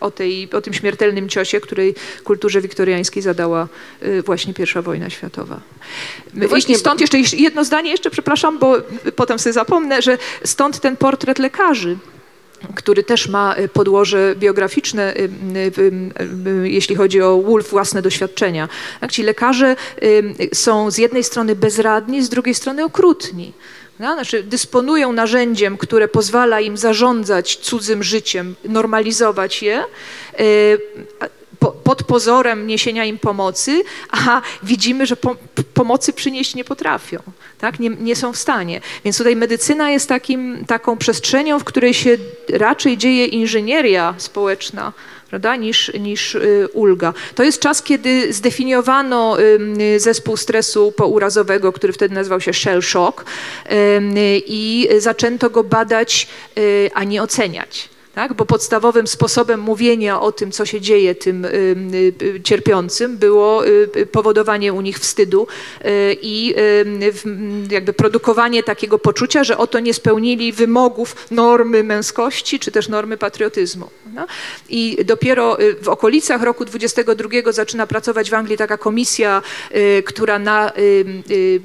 o, tej, o tym śmiertelnym ciosie, której kulturze wiktoriańskiej zadała y, właśnie pierwsza wojna światowa. No właśnie, I stąd jeszcze jedno zdanie, jeszcze przepraszam, bo potem sobie zapomnę, że stąd ten portret lekarzy który też ma y, podłoże biograficzne, y, jeśli chodzi o Wolf, własne doświadczenia. Tak, ci lekarze są z jednej strony bezradni, z drugiej strony okrutni. No, znaczy dysponują narzędziem, które pozwala im zarządzać cudzym życiem, normalizować je, y, pod pozorem niesienia im pomocy, a widzimy, że pomocy przynieść nie potrafią, tak? nie, nie są w stanie. Więc tutaj medycyna jest takim, taką przestrzenią, w której się raczej dzieje inżynieria społeczna, prawda, niż, niż y, ulga. To jest czas, kiedy zdefiniowano zespół stresu pourazowego, który wtedy nazywał się shell shock i zaczęto go badać, y, a nie oceniać. Tak? Bo podstawowym sposobem mówienia o tym, co się dzieje tym y, cierpiącym, było powodowanie u nich wstydu i jakby produkowanie takiego poczucia, że oto nie spełnili wymogów normy męskości czy też normy patriotyzmu. No? I dopiero y, w okolicach roku 22 zaczyna pracować w Anglii taka komisja, y, która na, y,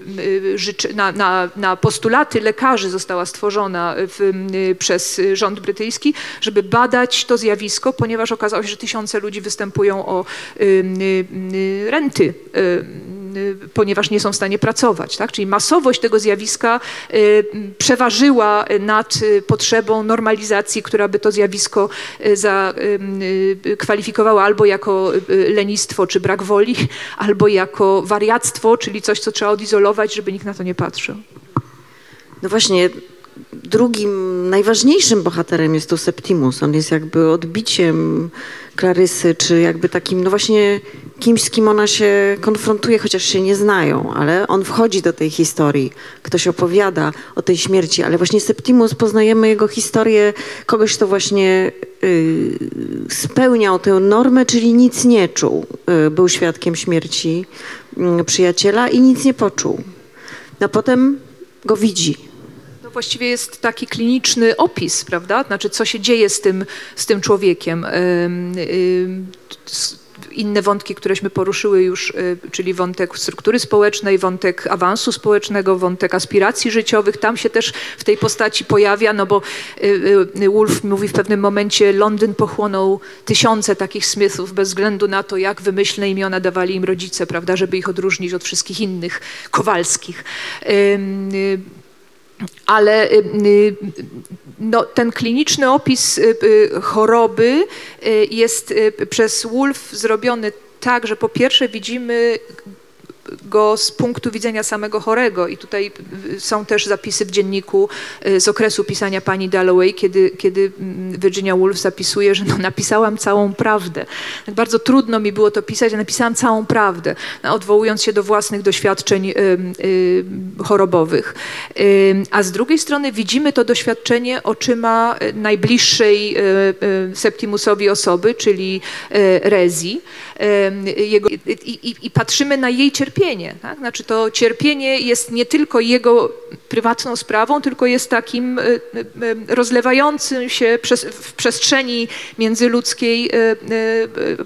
na, na, na postulaty lekarzy została stworzona w, przez rząd brytyjski, żeby badać to zjawisko, ponieważ okazało się, że tysiące ludzi występują o renty. Y, ponieważ nie są w stanie pracować. Tak? Czyli masowość tego zjawiska y, przeważyła nad y, potrzebą normalizacji, która by to zjawisko zakwalifikowała albo jako lenistwo czy brak woli, albo jako wariactwo, czyli coś, co trzeba odizolować, żeby nikt na to nie patrzył. No właśnie, drugim najważniejszym bohaterem jest tu Septimus. On jest jakby odbiciem Klarysy, czy jakby takim, no właśnie kimś, z kim ona się konfrontuje, chociaż się nie znają, ale on wchodzi do tej historii. Ktoś opowiada o tej śmierci, ale właśnie Septimus poznajemy jego historię kogoś, kto właśnie y, spełniał tę normę, czyli nic nie czuł. Y, był świadkiem śmierci y, przyjaciela i nic nie poczuł. No potem go widzi. Właściwie jest taki kliniczny opis, prawda? Znaczy, co się dzieje z tym, z tym człowiekiem. Inne wątki, któreśmy poruszyły już, y, czyli wątek struktury społecznej, wątek awansu społecznego, wątek aspiracji życiowych, tam się też w tej postaci pojawia, no bo y, y, Wolf mówi w pewnym momencie, Londyn pochłonął tysiące takich Smithów bez względu na to, jak wymyślne imiona dawali im rodzice, prawda, żeby ich odróżnić od wszystkich innych Kowalskich. Ale y, y, no, ten kliniczny opis y, choroby jest przez Wolf zrobiony tak, że po pierwsze widzimy go z punktu widzenia samego chorego i tutaj y, są też zapisy w dzienniku y, z okresu pisania pani Dalloway, kiedy, kiedy mm, Virginia Woolf zapisuje, że no, napisałam całą prawdę. Tak Bardzo trudno mi było to pisać, ale napisałam całą prawdę, no, odwołując się do własnych doświadczeń chorobowych. A z drugiej strony widzimy to doświadczenie oczyma y, najbliższej Septimusowi osoby, czyli Rezi. Jego, i, i, I patrzymy na jej cierpienie. Tak? Znaczy to cierpienie jest nie tylko jego prywatną sprawą, tylko jest takim y, y, y, rozlewającym się w przestrzeni międzyludzkiej,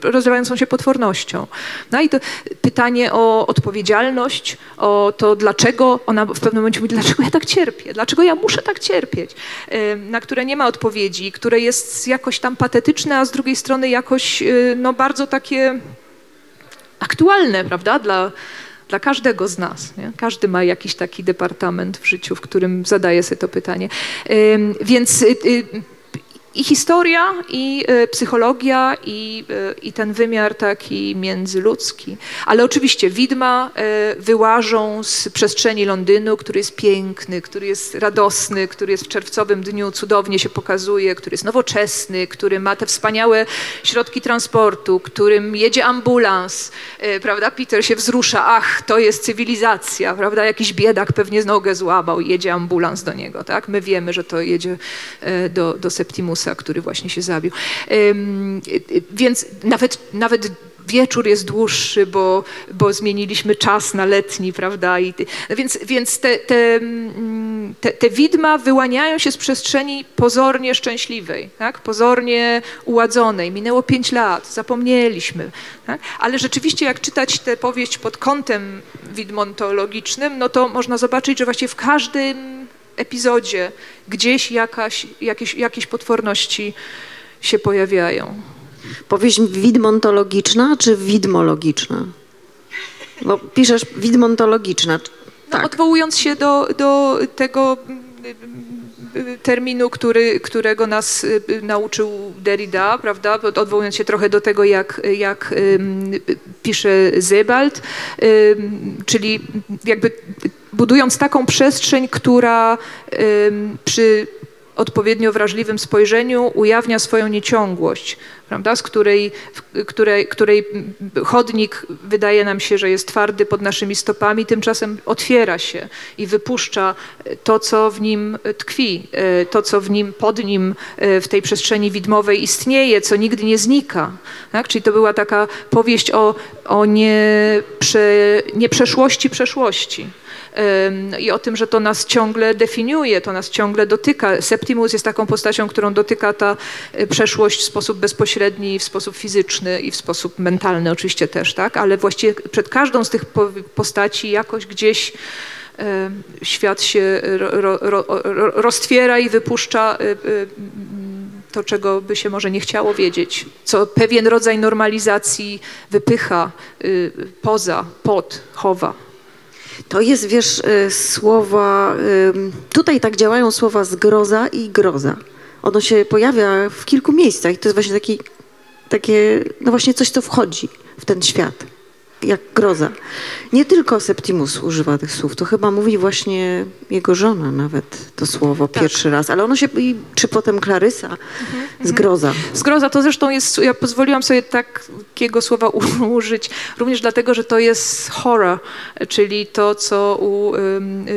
rozlewającą się potwornością. No i to pytanie o odpowiedzialność, o to dlaczego, ona w pewnym momencie mówi, dlaczego ja tak cierpię, dlaczego ja muszę tak cierpieć, na które nie ma odpowiedzi, które jest jakoś tam patetyczne, a z drugiej strony jakoś no, bardzo takie aktualne, prawda, dla, dla każdego z nas. Nie? Każdy ma jakiś taki departament w życiu, w którym zadaje sobie to pytanie. Więc y, y, i historia, i y, psychologia, i, y, i ten wymiar taki międzyludzki. Ale oczywiście widma y, wyłażą z przestrzeni Londynu, który jest piękny, który jest radosny, który jest w czerwcowym dniu cudownie się pokazuje, który jest nowoczesny, który ma te wspaniałe środki transportu, którym jedzie ambulans, prawda? Peter się wzrusza, ach, to jest cywilizacja, prawda? Jakiś biedak pewnie nogę złamał i jedzie ambulans do niego, tak? My wiemy, że to jedzie e, do, do Septimusa, który właśnie się zabił. Y, Więc nawet, nawet wieczór jest dłuższy, bo, bo zmieniliśmy czas na letni, prawda? I, no więc więc te, te, mm, te, te widma wyłaniają się z przestrzeni pozornie szczęśliwej, tak? pozornie uładzonej. Minęło pięć lat, zapomnieliśmy. Tak? Ale rzeczywiście jak czytać tę powieść pod kątem widmontologicznym, no to można zobaczyć, że właściwie w każdym epizodzie gdzieś jakaś, jakieś, jakieś potworności się pojawiają. Powieść widmontologiczna czy widmologiczna? Bo piszesz widmontologiczna. No, Tak. Odwołując się do, do tego mm, y, terminu, który, którego nas y, y, nauczył Derrida, prawda? Odwołując się trochę do tego, jak, jak y, pisze Sebald, ym, czyli jakby budując taką przestrzeń, która przy odpowiednio wrażliwym spojrzeniu ujawnia swoją nieciągłość, prawda, z której, której, której chodnik wydaje nam się, że jest twardy pod naszymi stopami, tymczasem otwiera się i wypuszcza to, co w nim tkwi, e, to, co w nim, pod nim e, w tej przestrzeni widmowej istnieje, co nigdy nie znika. Tak? Czyli to była taka powieść o, o nie, prze, nieprzeszłości przeszłości i o tym, że to nas ciągle definiuje, to nas ciągle dotyka. Septimus jest taką postacią, którą dotyka ta y, przeszłość w sposób bezpośredni, w sposób fizyczny i w sposób mentalny oczywiście też, tak? Ale właściwie przed każdą z tych po- postaci jakoś gdzieś świat się ro, ro, ro, ro, roztwiera i wypuszcza y, y, to, czego by się może nie chciało wiedzieć, co pewien rodzaj normalizacji wypycha poza, pod, chowa. To jest, wiesz, y, słowa, tutaj tak działają słowa zgroza i groza. Ono się pojawia w kilku miejscach i to jest właśnie taki, takie, no właśnie coś, co wchodzi w ten świat, jak groza. Nie tylko Septimus używa tych słów, to chyba mówi właśnie jego żona nawet to słowo pierwszy raz, ale ono się, czy potem Klarysa, zgroza. Zgroza to zresztą jest, ja pozwoliłam sobie takiego słowa użyć, również dlatego, że to jest horror, czyli to, co u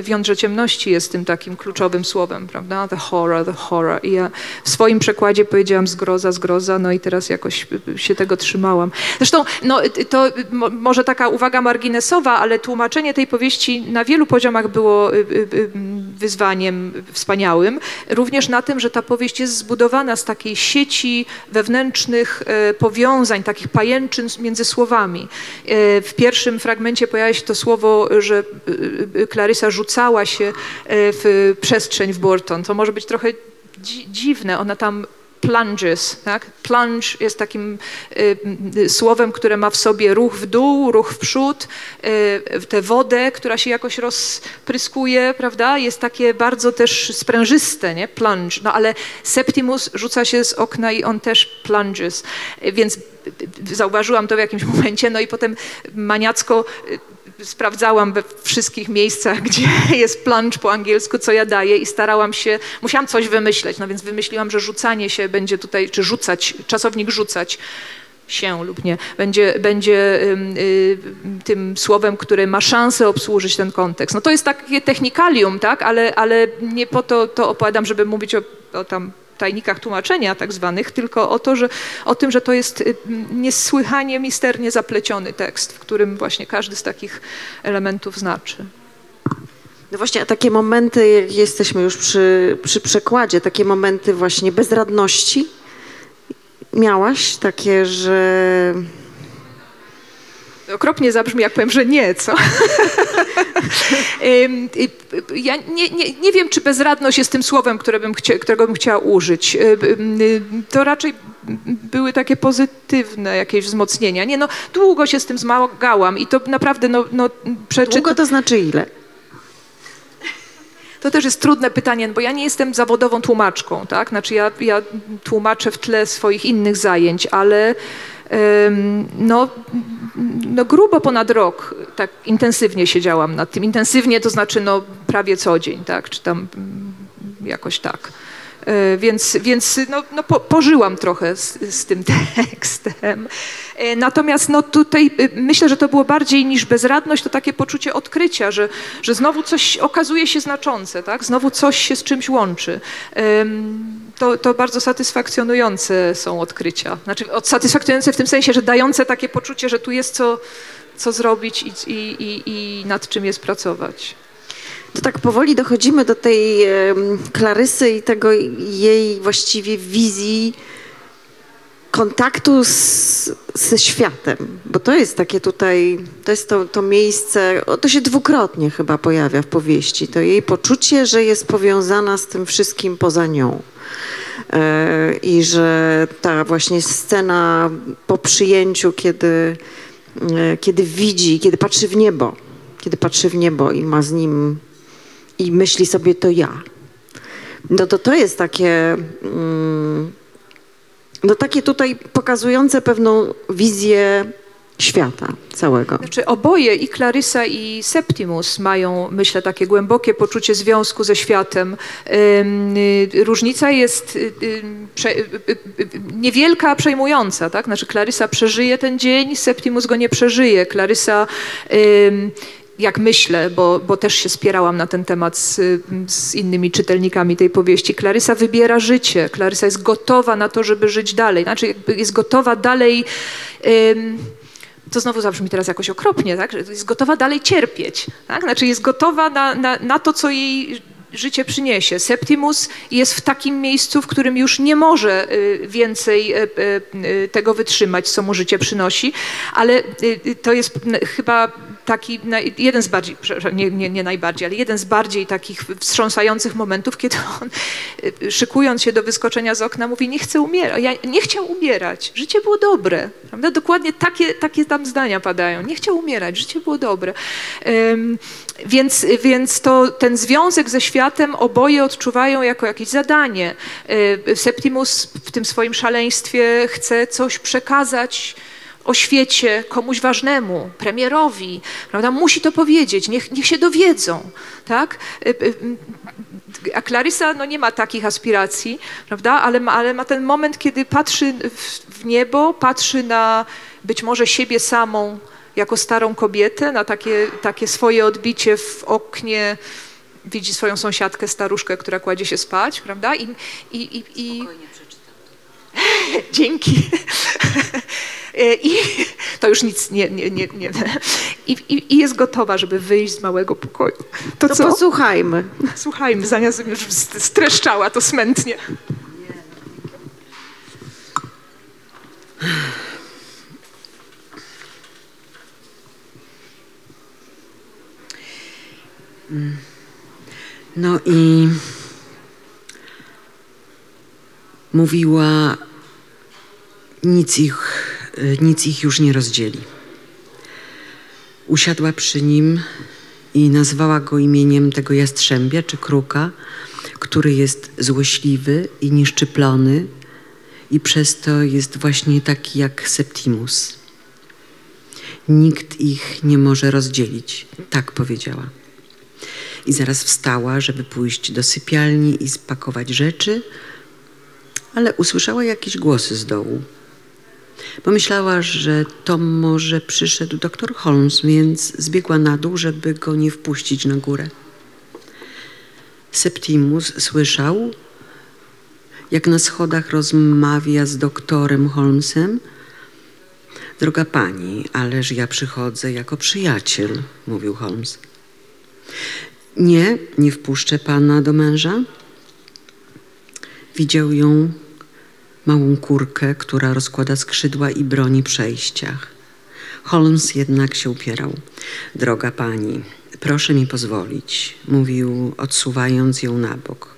w Jądrze Ciemności jest tym takim kluczowym słowem, prawda? The horror, the horror. I ja w swoim przekładzie powiedziałam zgroza, zgroza, no i teraz jakoś się tego trzymałam. Zresztą, no y, to y, mo- może taka uwaga marginesowa, ale tłumaczenie tej powieści na wielu poziomach było y, y, y, wyzwaniem wspaniałym. Również na tym, że ta powieść jest zbudowana z takiej sieci wewnętrznych e, powiązań, takich pajęczyn między słowami. E, W pierwszym fragmencie pojawia się to słowo, że Klarysa rzucała się e, w przestrzeń w Burton. To może być trochę dzi- dziwne. Ona tam plunges, tak? Plunge jest takim y, y, słowem, które ma w sobie ruch w dół, ruch w przód, y, tę wodę, która się jakoś rozpryskuje, prawda? Jest takie bardzo też sprężyste, nie? Plunge. No ale Septimus rzuca się z okna i on też plunges. Więc zauważyłam to w jakimś momencie, no i potem maniacko sprawdzałam we wszystkich miejscach, gdzie jest plunge po angielsku, co ja daję i starałam się, musiałam coś wymyśleć, no więc wymyśliłam, że rzucanie się będzie tutaj, czy rzucać, czasownik rzucać się lub nie, będzie, będzie y, tym słowem, które ma szansę obsłużyć ten kontekst. No to jest takie technikalium, tak, ale, ale nie po to to opowiadam, żeby mówić o, o tam tajnikach tłumaczenia tak zwanych, tylko o, to, że, o tym, że to jest y, niesłychanie misternie zapleciony tekst, w którym właśnie każdy z takich elementów znaczy. No właśnie, a takie momenty, jak jesteśmy już przy, przy przekładzie, takie momenty właśnie bezradności, miałaś takie, że Okropnie zabrzmi, jak powiem, że nie, co? Ja nie, nie, nie wiem, czy bezradność jest tym słowem, które bym chcia, którego bym chciała użyć. To raczej były takie pozytywne jakieś wzmocnienia. Nie, no, długo się z tym zmagałam i to naprawdę, no, no przeczyt... długo to znaczy ile? To też jest trudne pytanie, bo ja nie jestem zawodową tłumaczką, tak? Znaczy ja, ja tłumaczę w tle swoich innych zajęć, ale no, no grubo ponad rok tak intensywnie siedziałam nad tym. Intensywnie to znaczy no prawie co dzień, tak? Czy tam mm, jakoś tak. E, Więc, więc no, no po, pożyłam trochę z, z tym tekstem. E, Natomiast no tutaj y, myślę, że to było bardziej niż bezradność, to takie poczucie odkrycia, że, że znowu coś okazuje się znaczące, tak? znowu coś się z czymś łączy. To, to bardzo satysfakcjonujące są odkrycia. Znaczy satysfakcjonujące w tym sensie, że dające takie poczucie, że tu jest co, co zrobić i, i, i nad czym jest pracować. To tak powoli dochodzimy do tej Klarysy i tego jej właściwie wizji kontaktu z, ze światem, bo to jest takie tutaj, to jest to, to miejsce, to się dwukrotnie chyba pojawia w powieści, to jej poczucie, że jest powiązana z tym wszystkim poza nią. E, I że ta właśnie scena po przyjęciu, kiedy, e, kiedy widzi, kiedy patrzy w niebo, kiedy patrzy w niebo i ma z nim i myśli sobie to ja. No to to jest takie, mm, no takie tutaj pokazujące pewną wizję świata całego. Znaczy oboje, i Clarysa, i Septimus mają, myślę, takie głębokie poczucie związku ze światem. Y, Różnica jest y, y, niewielka, a przejmująca. Tak? Znaczy Clarysa przeżyje ten dzień, Septimus go nie przeżyje. Clarysa ym, jak myślę, bo, bo też się spierałam na ten temat z, z innymi czytelnikami tej powieści, Klarysa wybiera życie. Klarysa jest gotowa na to, żeby żyć dalej. Znaczy jest gotowa dalej... Ym, to znowu zabrzmi teraz jakoś okropnie, tak? jest gotowa dalej cierpieć. Tak? Znaczy jest gotowa na, na, na to, co jej życie przyniesie. Septimus jest w takim miejscu, w którym już nie może y, więcej y, y, tego wytrzymać, co mu życie przynosi, ale to jest chyba taki jeden z bardziej, nie, nie, nie najbardziej, ale jeden z bardziej takich wstrząsających momentów, kiedy on y, szykując się do wyskoczenia z okna mówi, nie chcę umierać, ja nie chciał umierać, życie było dobre, prawda? Dokładnie takie, takie tam zdania padają, nie chciał umierać, życie było dobre. Więc, więc to ten związek ze światem oboje odczuwają jako jakieś zadanie. Y, Septimus w tym swoim szaleństwie chce coś przekazać o świecie komuś ważnemu, premierowi, prawda? Musi to powiedzieć, niech, niech się dowiedzą, tak? Y, y, A Clarissa no, nie ma takich aspiracji, prawda? Ale ma, ale ma ten moment, kiedy patrzy w, w niebo, patrzy na być może siebie samą jako starą kobietę, na takie, takie swoje odbicie w oknie, widzi swoją sąsiadkę, staruszkę, która kładzie się spać, prawda? I, i, i, i... Dzięki. I to już nic nie, nie, nie, nie. I, i, I jest gotowa, żeby wyjść z małego pokoju. To, To co? posłuchajmy. Słuchajmy, zamiast już streszczała to smętnie. No i mówiła, nic ich, nic ich już nie rozdzieli. Usiadła przy nim i nazwała go imieniem tego jastrzębia czy kruka, który jest złośliwy i nieszczyplony i przez to jest właśnie taki jak Septimus. Nikt ich nie może rozdzielić, tak powiedziała. I zaraz wstała, żeby pójść do sypialni i spakować rzeczy, ale usłyszała jakieś głosy z dołu. Pomyślała, że to może przyszedł doktor Holmes, więc zbiegła na dół, żeby go nie wpuścić na górę. Septimus słyszał, jak na schodach rozmawia z doktorem Holmesem. Droga pani, ależ ja przychodzę jako przyjaciel, mówił Holmes. Nie, nie wpuszczę pana do męża. Widział ją, małą kurkę, która rozkłada skrzydła i broni przejściach. Holmes jednak się upierał. Droga pani, proszę mi pozwolić, mówił, odsuwając ją na bok.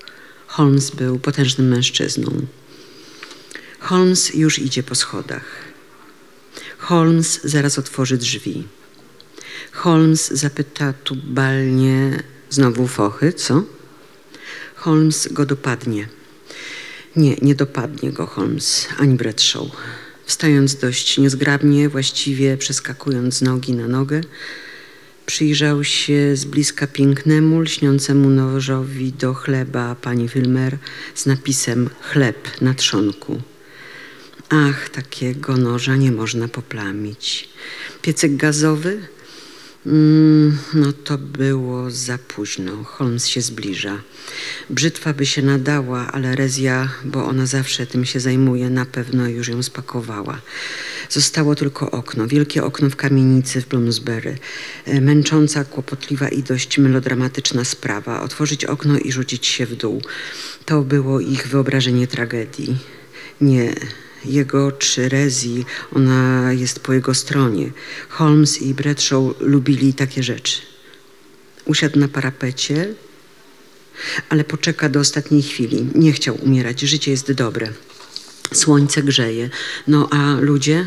Holmes był potężnym mężczyzną. Holmes już idzie po schodach. Holmes zaraz otworzy drzwi. Holmes zapyta tubalnie, znowu fochy, co? Holmes go dopadnie. Nie, nie dopadnie go Holmes, ani Bradshaw. Wstając dość niezgrabnie, właściwie przeskakując z nogi na nogę, przyjrzał się z bliska pięknemu, lśniącemu nożowi do chleba pani Wilmer z napisem chleb na trzonku. Ach, takiego noża nie można poplamić. Piecek gazowy? Mm, no to było za późno. Holmes się zbliża. Brzytwa by się nadała, ale Rezja, bo ona zawsze tym się zajmuje, na pewno już ją spakowała. Zostało tylko okno, wielkie okno w kamienicy w Bloomsbury. E, Męcząca, kłopotliwa i dość melodramatyczna sprawa. Otworzyć okno i rzucić się w dół. To było ich wyobrażenie tragedii. Nie, jego czy Rezi, ona jest po jego stronie. Holmes i Bradshaw lubili takie rzeczy. Usiadł na parapecie, ale poczeka do ostatniej chwili. Nie chciał umierać, życie jest dobre. Słońce grzeje. No a ludzie?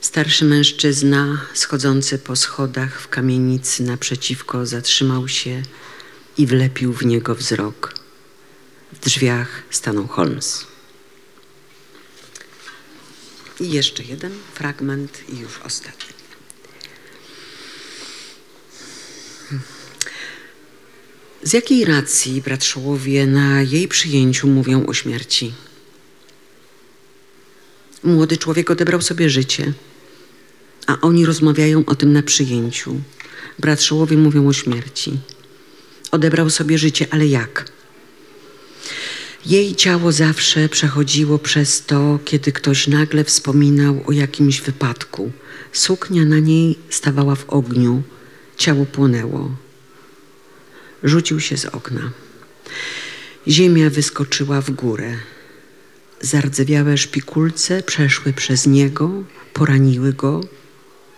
Starszy mężczyzna schodzący po schodach w kamienicy naprzeciwko zatrzymał się i wlepił w niego wzrok. W drzwiach stanął Holmes. I jeszcze jeden fragment i już ostatni. Z jakiej racji bratrzołowie na jej przyjęciu mówią o śmierci? Młody człowiek odebrał sobie życie, a oni rozmawiają o tym na przyjęciu. Bratrzołowie mówią o śmierci. Odebrał sobie życie, ale jak? Jej ciało zawsze przechodziło przez to, kiedy ktoś nagle wspominał o jakimś wypadku. Suknia na niej stawała w ogniu, ciało płonęło. Rzucił się z okna. Ziemia wyskoczyła w górę. Zardzewiałe szpikulce przeszły przez niego, poraniły go,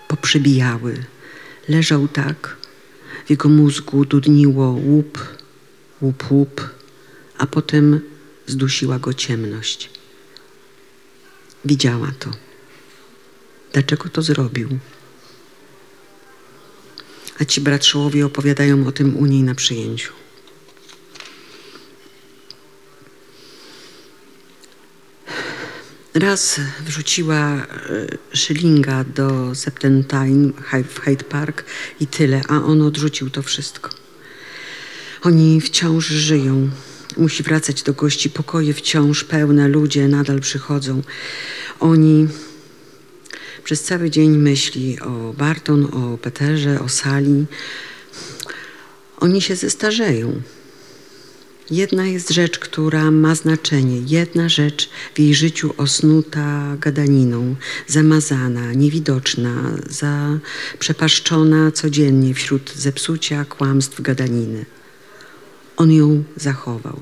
poprzybijały. Leżał tak, w jego mózgu dudniło łup, łup, łup, a potem zdusiła go ciemność. Widziała to. Dlaczego to zrobił? A ci bratrzołowie opowiadają o tym u niej na przyjęciu. Raz wrzuciła e, szylinga do Septentine w Hyde Park i tyle, a on odrzucił to wszystko. Oni wciąż żyją. Musi wracać do gości. Pokoje wciąż pełne, ludzie nadal przychodzą. Oni przez cały dzień myśli o Barton, o Peterze, o Sali. Oni się zestarzeją. Jedna jest rzecz, która ma znaczenie. Jedna rzecz w jej życiu osnuta gadaniną, zamazana, niewidoczna, zaprzepaszczona codziennie wśród zepsucia, kłamstw, gadaniny. On ją zachował.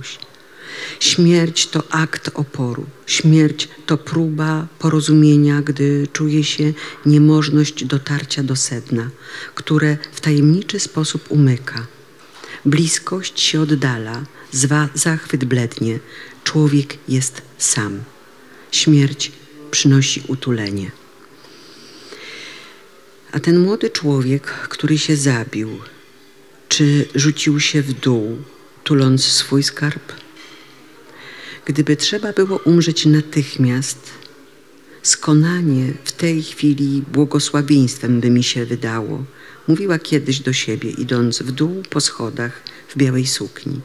Śmierć to akt oporu. Śmierć to próba porozumienia, gdy czuje się niemożność dotarcia do sedna, które w tajemniczy sposób umyka. Bliskość się oddala, zwa, zachwyt blednie. Człowiek jest sam. Śmierć przynosi utulenie. A ten młody człowiek, który się zabił, czy rzucił się w dół, tuląc swój skarb? Gdyby trzeba było umrzeć natychmiast, skonanie w tej chwili błogosławieństwem by mi się wydało, mówiła kiedyś do siebie, idąc w dół po schodach w białej sukni.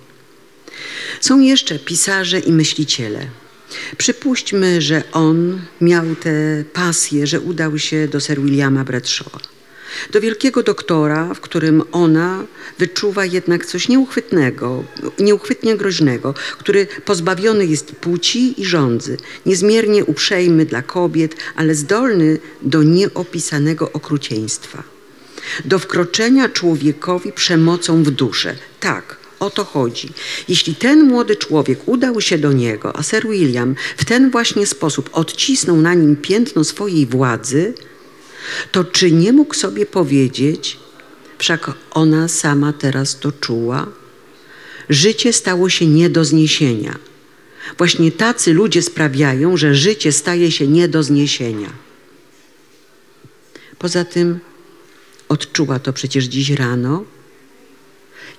Są jeszcze pisarze i myśliciele. Przypuśćmy, że on miał tę pasję, że udał się do Sir Williama Bradshaw. Do wielkiego doktora, w którym ona wyczuwa jednak coś nieuchwytnego, nieuchwytnie groźnego, który pozbawiony jest płci i rządzy, niezmiernie uprzejmy dla kobiet, ale zdolny do nieopisanego okrucieństwa. Do wkroczenia człowiekowi przemocą w duszę. Tak, o to chodzi. Jeśli ten młody człowiek udał się do niego, a Sir William w ten właśnie sposób odcisnął na nim piętno swojej władzy, to czy nie mógł sobie powiedzieć, wszak ona sama teraz to czuła, życie stało się nie do zniesienia. Właśnie tacy ludzie sprawiają, że życie staje się nie do zniesienia. Poza tym odczuła to przecież dziś rano,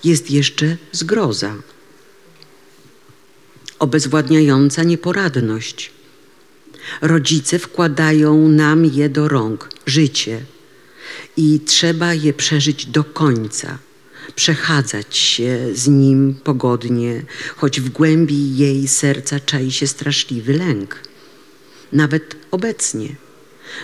jest jeszcze zgroza, obezwładniająca nieporadność. Rodzice wkładają nam je do rąk, życie, i trzeba je przeżyć do końca, przechadzać się z nim pogodnie, choć w głębi jej serca czai się straszliwy lęk. Nawet obecnie.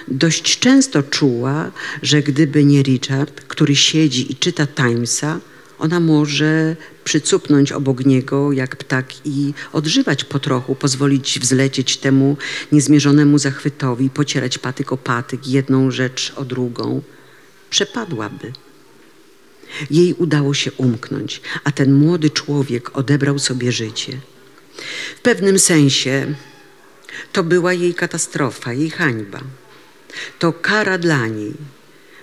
Dość często czuła, że gdyby nie Richard, który siedzi i czyta Timesa, ona może przycupnąć obok niego jak ptak i odżywać po trochu, pozwolić wzlecieć temu niezmierzonemu zachwytowi, pocierać patyk o patyk, jedną rzecz o drugą. Przepadłaby. Jej udało się umknąć, a ten młody człowiek odebrał sobie życie. W pewnym sensie to była jej katastrofa, jej hańba. To kara dla niej.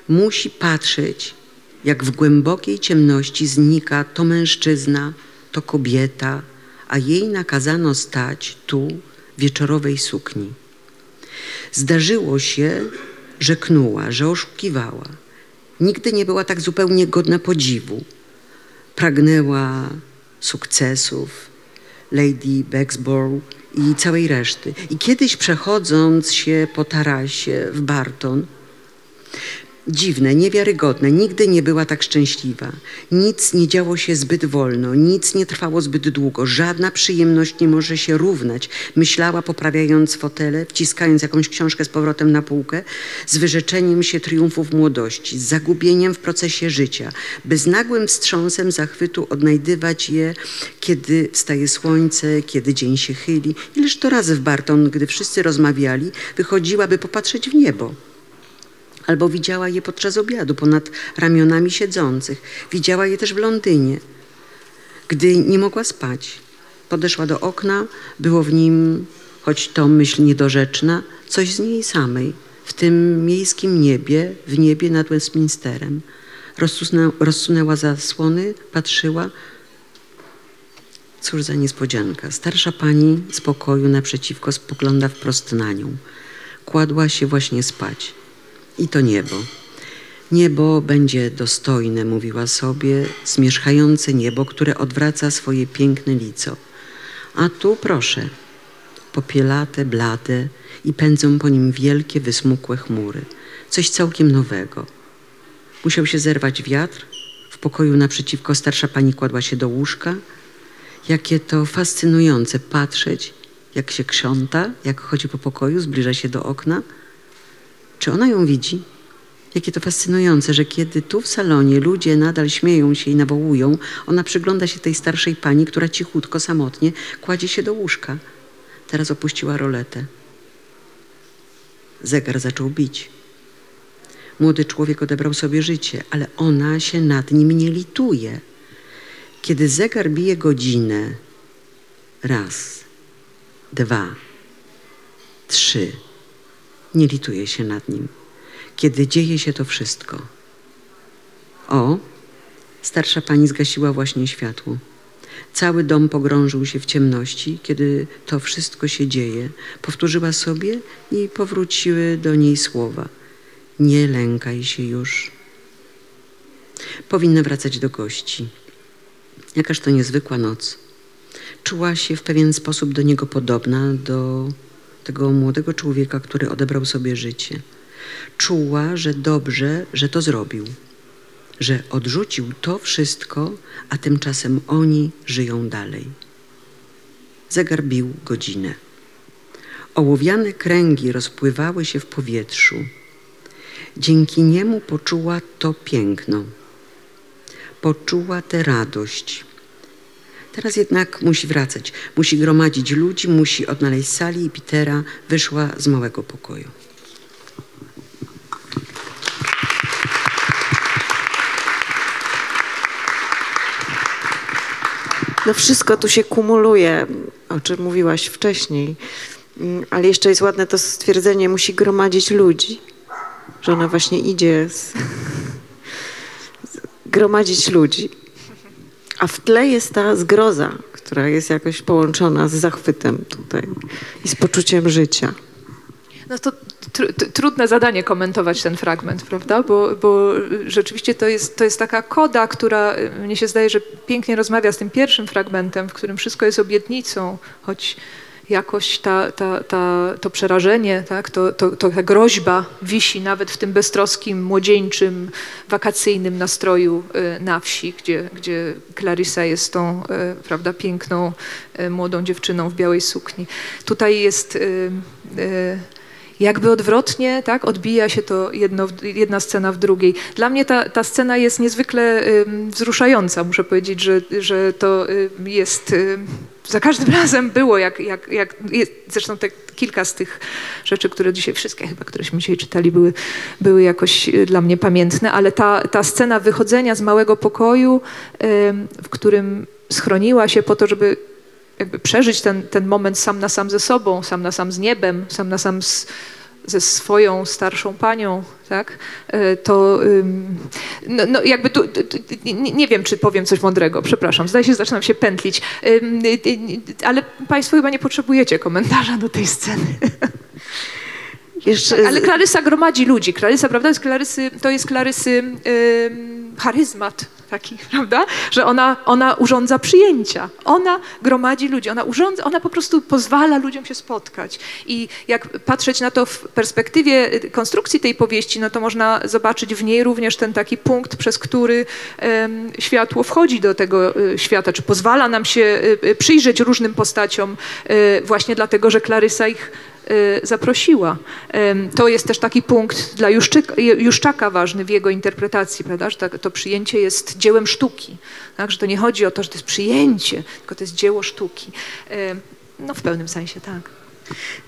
Musi patrzeć jak w głębokiej ciemności znika to mężczyzna, to kobieta, a jej nakazano stać tu w wieczorowej sukni. Zdarzyło się, że knuła, że oszukiwała. Nigdy nie była tak zupełnie godna podziwu. Pragnęła sukcesów, Lady Bexborough i całej reszty. I kiedyś przechodząc się po tarasie w Barton, Dziwne, niewiarygodne, nigdy nie była tak szczęśliwa. Nic nie działo się zbyt wolno, nic nie trwało zbyt długo, żadna przyjemność nie może się równać. Myślała, poprawiając fotele, wciskając jakąś książkę z powrotem na półkę, z wyrzeczeniem się triumfów młodości, z zagubieniem w procesie życia, by z nagłym wstrząsem zachwytu odnajdywać je, kiedy wstaje słońce, kiedy dzień się chyli. Ileż to razy w Barton, gdy wszyscy rozmawiali, wychodziła, by popatrzeć w niebo albo widziała je podczas obiadu ponad ramionami siedzących. Widziała je też w Londynie, gdy nie mogła spać. Podeszła do okna, było w nim, choć to myśl niedorzeczna, coś z niej samej, w tym miejskim niebie, w niebie nad Westminsterem. Rozsunę, rozsunęła zasłony, patrzyła. Cóż za niespodzianka. Starsza pani z pokoju naprzeciwko spogląda wprost na nią. Kładła się właśnie spać i to niebo. Niebo będzie dostojne, mówiła sobie, zmierzchające niebo, które odwraca swoje piękne lico. A tu proszę, popielate, blade i pędzą po nim wielkie, wysmukłe chmury. Coś całkiem nowego. Musiał się zerwać wiatr. W pokoju naprzeciwko starsza pani kładła się do łóżka. Jakie to fascynujące patrzeć, jak się krząta, jak chodzi po pokoju, zbliża się do okna. Czy ona ją widzi? Jakie to fascynujące, że kiedy tu w salonie ludzie nadal śmieją się i nawołują, ona przygląda się tej starszej pani, która cichutko, samotnie kładzie się do łóżka. Teraz opuściła roletę. Zegar zaczął bić. Młody człowiek odebrał sobie życie, ale ona się nad nim nie lituje. Kiedy zegar bije godzinę, raz, dwa, trzy, nie lituje się nad nim, kiedy dzieje się to wszystko. O, starsza pani zgasiła właśnie światło. Cały dom pogrążył się w ciemności, kiedy to wszystko się dzieje. Powtórzyła sobie i powróciły do niej słowa. Nie lękaj się już. Powinna wracać do gości. Jakaż to niezwykła noc. Czuła się w pewien sposób do niego podobna, do tego młodego człowieka, który odebrał sobie życie. Czuła, że dobrze, że to zrobił, że odrzucił to wszystko, a tymczasem oni żyją dalej. Zegar bił godzinę. Ołowiane kręgi rozpływały się w powietrzu. Dzięki niemu poczuła to piękno. Poczuła tę radość. Teraz jednak musi wracać. Musi gromadzić ludzi, musi odnaleźć sali i Petera wyszła z małego pokoju. No wszystko tu się kumuluje, o czym mówiłaś wcześniej. Mm, Ale jeszcze jest ładne to stwierdzenie, musi gromadzić ludzi. Że ona właśnie idzie z... gromadzić ludzi. A w tle jest ta zgroza, która jest jakoś połączona z zachwytem tutaj i z poczuciem życia. No to tr- tr- trudne zadanie komentować ten fragment, prawda? Bo, bo rzeczywiście to jest, to jest taka koda, która y, mnie się zdaje, że pięknie rozmawia z tym pierwszym fragmentem, w którym wszystko jest obietnicą, choć jakoś ta, ta, ta, to przerażenie, tak? to, to, to ta groźba wisi nawet w tym beztroskim, młodzieńczym, wakacyjnym nastroju y, na wsi, gdzie, gdzie Clarissa jest tą y, prawda, piękną, y, młodą dziewczyną w białej sukni. Tutaj jest jakby odwrotnie, tak, odbija się to jedno, jedna scena w drugiej. Dla mnie ta, ta scena jest niezwykle wzruszająca. Muszę powiedzieć, że, że to jest za każdym razem było, jak, jak, jak zresztą te kilka z tych rzeczy, które dzisiaj, wszystkie chyba, któreśmy dzisiaj czytali, były, były jakoś y, dla mnie pamiętne, ale ta, ta scena wychodzenia z małego pokoju, w którym schroniła się po to, żeby jakby przeżyć ten, ten moment sam na sam ze sobą, sam na sam z niebem, sam na sam z, ze swoją starszą panią, tak? E, To no, no jakby tu, tu, tu, nie, nie wiem, czy powiem coś mądrego, przepraszam, zdaje się, że zaczynam się pętlić, Ym, y, y, ale państwo chyba nie potrzebujecie komentarza do tej sceny. Jeszcze Ale Klarysa gromadzi ludzi. Klarysa, prawda, jest Klarysy, to jest Klarysy ym, charyzmat, taki, prawda? Że ona, ona urządza przyjęcia. Ona gromadzi ludzi, ona urządza, ona po prostu pozwala ludziom się spotkać. I jak patrzeć na to w perspektywie y, konstrukcji tej powieści, no to można zobaczyć w niej również ten taki punkt, przez który em, światło wchodzi do tego y, świata, czy pozwala nam się y, przyjrzeć różnym postaciom właśnie dlatego, że Klarysa ich zaprosiła. Em, To jest też taki punkt dla Juszczaka ważny w jego interpretacji, prawda? że tak- to przyjęcie jest dziełem sztuki. Tak? Że to nie chodzi o to, że to jest przyjęcie, tylko to jest dzieło sztuki. No w pełnym sensie tak.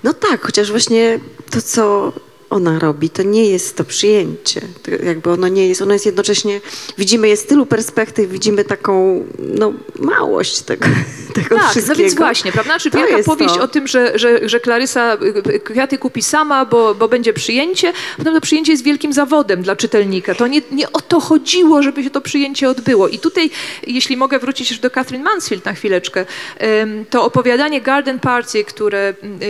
No tak, chociaż właśnie to, co ona robi, to nie jest to przyjęcie. To jakby ono nie jest, ono jest jednocześnie, widzimy je z tylu perspektyw, widzimy taką, no, małość tego, tego Tak, wszystkiego. no więc właśnie, prawda? Czy To wielka powieść to. o tym, że, że, że Klarysa y, y, kwiaty kupi sama, bo, bo będzie przyjęcie, potem to przyjęcie jest wielkim zawodem dla czytelnika. To nie, nie o to chodziło, żeby się to przyjęcie odbyło. I tutaj, jeśli mogę wrócić już do Catherine Mansfield na chwileczkę, to opowiadanie Garden Party, które y,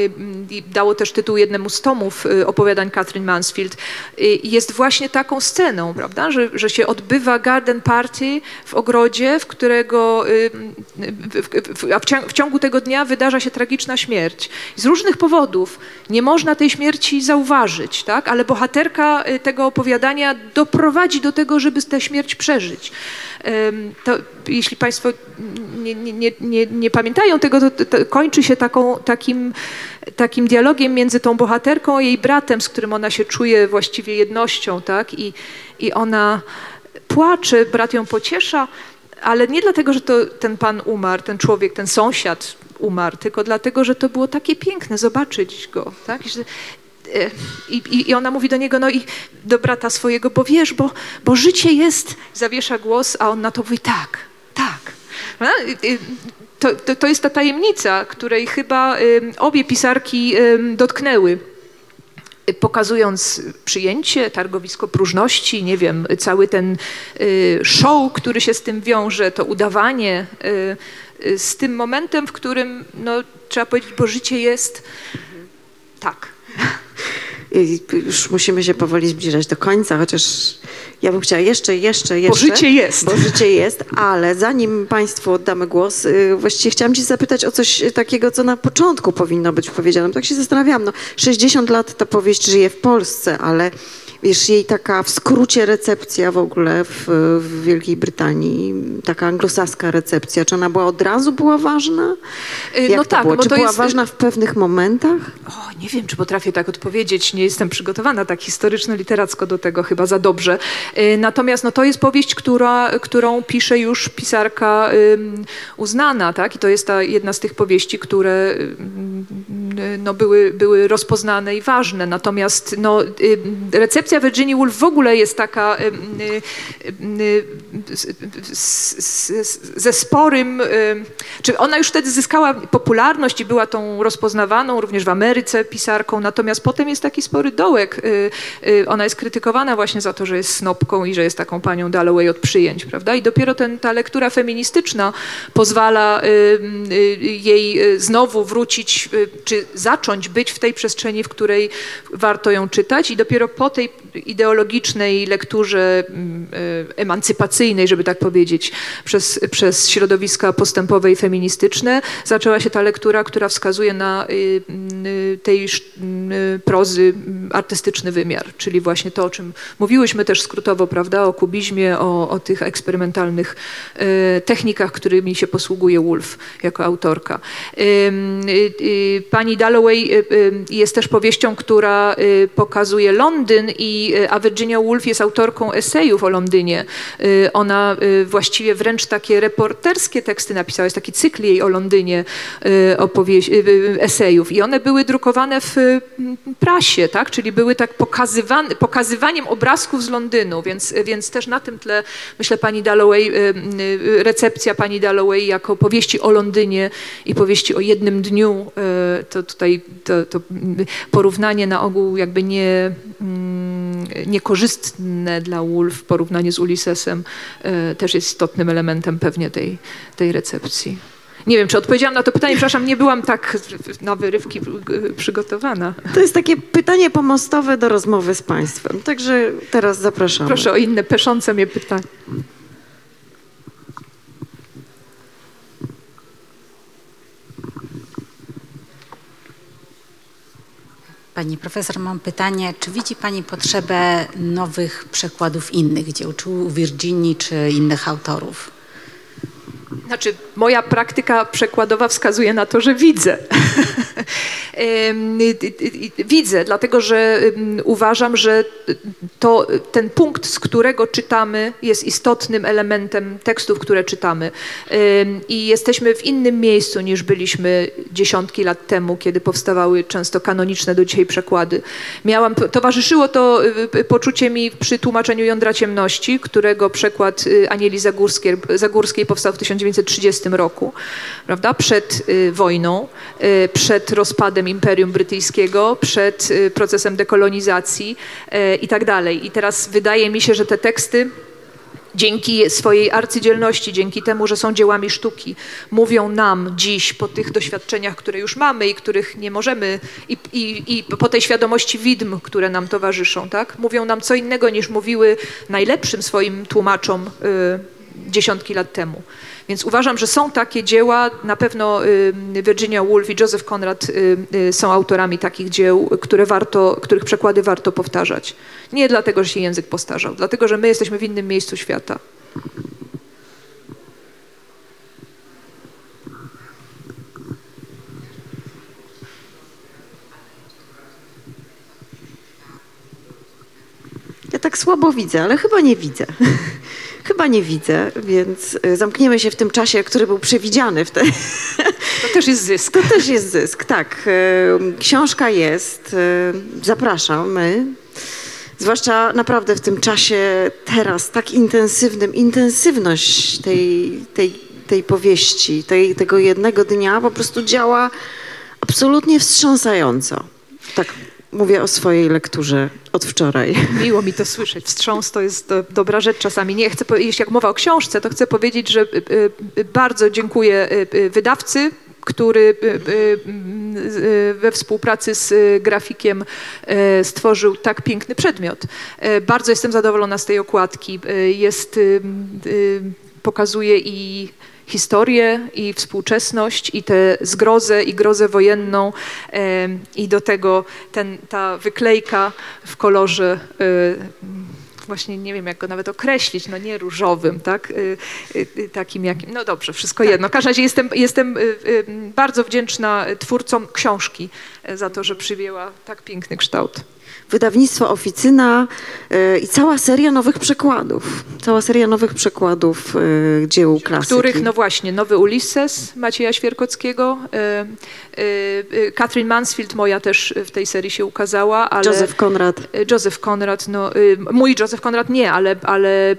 y, dało też tytuł jednemu z tomów y, opowiadań Catherine Mansfield, y, jest właśnie taką sceną, prawda? Że, że się odbywa Garden Party w ogrodzie, w którego y, w, ciągu tego dnia wydarza się tragiczna śmierć. Z różnych powodów nie można tej śmierci zauważyć, tak? ale bohaterka y, tego opowiadania doprowadzi do tego, żeby tę śmierć przeżyć. To, jeśli Państwo nie, nie, nie, nie pamiętają tego, to, to kończy się taką, takim, takim dialogiem między tą bohaterką a jej bratem, z którym ona się czuje właściwie jednością, tak? I, i ona płacze, brat ją pociesza, ale nie dlatego, że to ten pan umarł, ten człowiek, ten sąsiad umarł, tylko dlatego, że to było takie piękne zobaczyć go, tak? I e, i, ona mówi do niego, no i do brata swojego, bo wiesz, bo, bo życie jest, zawiesza głos, a on na to mówi tak, tak. I To, to, to jest ta tajemnica, której chyba obie pisarki dotknęły pokazując przyjęcie, targowisko próżności, nie wiem, cały ten y, show, który się z tym wiąże, to udawanie, y, y, z tym momentem, w którym, no, trzeba powiedzieć, bo życie jest tak. I już musimy się powoli zbliżać do końca, chociaż ja bym chciała jeszcze, jeszcze, jeszcze. życie jest. Bo życie jest, ale zanim Państwu oddamy głos, y, właściwie chciałam Cię zapytać o coś takiego, co na początku powinno być powiedziane. Tak się zastanawiałam, no 60 lat ta powieść żyje w Polsce, ale wiesz, jej taka w skrócie recepcja w ogóle w, w Wielkiej Brytanii, taka anglosaska recepcja, czy ona była od razu była ważna? Y, Jak no to tak, było? bo Czy to była jest- ważna w pewnych momentach? O, nie wiem, czy potrafię tak odpowiedzieć. Nie jestem przygotowana tak historyczno-literacko do tego chyba za dobrze. Y, Natomiast no, to jest powieść, która, którą pisze już pisarka ym, uznana, tak? I to jest ta jedna z tych powieści, które y, no, były, były rozpoznane i ważne. Natomiast no, y, recepcja Virginia Woolf w ogóle jest taka ze sporym, ym, czy ona już wtedy zyskała popularność i była tą rozpoznawaną również w Ameryce pisarką, natomiast potem jest taki spory dołek. Y, y, Ona jest krytykowana właśnie za to, że jest snopką i że jest taką panią Dalloway od przyjęć, prawda? I dopiero ten, ta lektura feministyczna pozwala y, jej znowu wrócić, czy zacząć być w tej przestrzeni, w której warto ją czytać i dopiero po tej ideologicznej lekturze mm, y, emancypacyjnej, żeby tak powiedzieć, przez, przez środowiska postępowe i feministyczne, zaczęła się ta lektura, która wskazuje na y, y, tej prozy artystyczny wymiar, czyli właśnie to, o czym mówiłyśmy też skrótowo, prawda, o kubizmie, o, o tych eksperymentalnych technikach, którymi się posługuje Woolf jako autorka. Pani Dalloway jest też powieścią, która pokazuje Londyn, i, y, a Virginia Woolf jest autorką esejów o Londynie. Y, Ona y, właściwie wręcz takie reporterskie teksty napisała, jest taki cykl jej o Londynie esejów i one były drukowane w y, prasie, tak? czyli były tak pokazywane, pokazywaniem obrazków z Londynu, więc, więc też na tym tle myślę pani Dalloway, recepcja pani Dalloway jako powieści o Londynie i powieści o jednym dniu, to tutaj to, to mm, porównanie na ogół jakby nie, mm, niekorzystne dla Woolf w porównaniu z Ulyssesem y, też jest istotnym elementem pewnie tej, tej recepcji. Nie wiem, czy odpowiedziałam na to pytanie, przepraszam, nie byłam tak na wyrywki przygotowana. To jest takie pytanie pomostowe do rozmowy z Państwem. Także teraz zapraszamy. Proszę o inne peszące mnie pytania. Pani profesor, mam pytanie, czy widzi Pani potrzebę nowych przekładów innych dzieł, czy u Virginii, czy innych autorów? Znaczy, moja praktyka przekładowa wskazuje na to, że widzę. Y, y, y, widzę, dlatego że uważam, że to, ten punkt, z którego czytamy, jest istotnym elementem tekstów, które czytamy. I jesteśmy w innym miejscu niż byliśmy dziesiątki lat temu, kiedy powstawały często kanoniczne do dzisiaj przekłady. Miałam, towarzyszyło to poczucie mi przy tłumaczeniu Jądra Ciemności, którego przekład Anieli Zagórskiej, Zagórskiej powstał w 1930 roku, prawda? przed y, wojną, y, przed rozpadem Imperium Brytyjskiego, przed y, procesem dekolonizacji i tak dalej. I teraz wydaje mi się, że te teksty dzięki swojej arcydzielności, dzięki temu, że są dziełami sztuki, mówią nam dziś po tych doświadczeniach, które już mamy i których nie możemy, i, i, i po tej świadomości widm, które nam towarzyszą, tak? mówią nam co innego niż mówiły najlepszym swoim tłumaczom y, dziesiątki lat temu. Więc uważam, że są takie dzieła, na pewno y, Virginia Woolf i Joseph Conrad y, y, są autorami takich dzieł, które warto, których przekłady warto powtarzać. Nie dlatego, że się język postarzał, dlatego, że my jesteśmy w innym miejscu świata. Ja tak słabo widzę, ale chyba nie widzę. chyba nie widzę, więc y, zamkniemy się w tym czasie, który był przewidziany w te... To też jest zysk. To też jest zysk, tak. Książka jest, y, zapraszamy. Zwłaszcza naprawdę w tym czasie teraz tak intensywnym, intensywność tej, tej, tej powieści, tej, tego jednego dnia po prostu działa absolutnie wstrząsająco. Tak mówię o swojej lekturze od wczoraj. Miło mi to słyszeć. Wstrząs to jest do, dobra rzecz czasami. Nie chcę powiedzieć, jak mowa o książce, to chcę powiedzieć, że y, y, bardzo dziękuję y, y, wydawcy, który y, y, mm, y, we współpracy z y, grafikiem y, stworzył tak piękny przedmiot. Y, Bardzo jestem zadowolona z tej okładki. Y, Jest, y, y, pokazuje i historię i współczesność i tę zgrozę i grozę wojenną i do tego ten, ta wyklejka w kolorze y, właśnie nie wiem jak go nawet określić, no nie różowym, tak, y, y, takim jakim, no dobrze, wszystko jedno. W każdym razie jestem, jestem bardzo wdzięczna twórcom książki y, za to, że przyjęła tak piękny kształt. Wydawnictwo Oficyna y, i cała seria nowych przekładów. Cała seria nowych przekładów y, dzieł klasyki. których, no właśnie, Nowy Ulisses Macieja Świerkockiego, y, y, Mansfield moja też w tej serii się ukazała, ale... Józef Konrad. Józef Konrad, no, mój Józef Konrad nie, ale, ale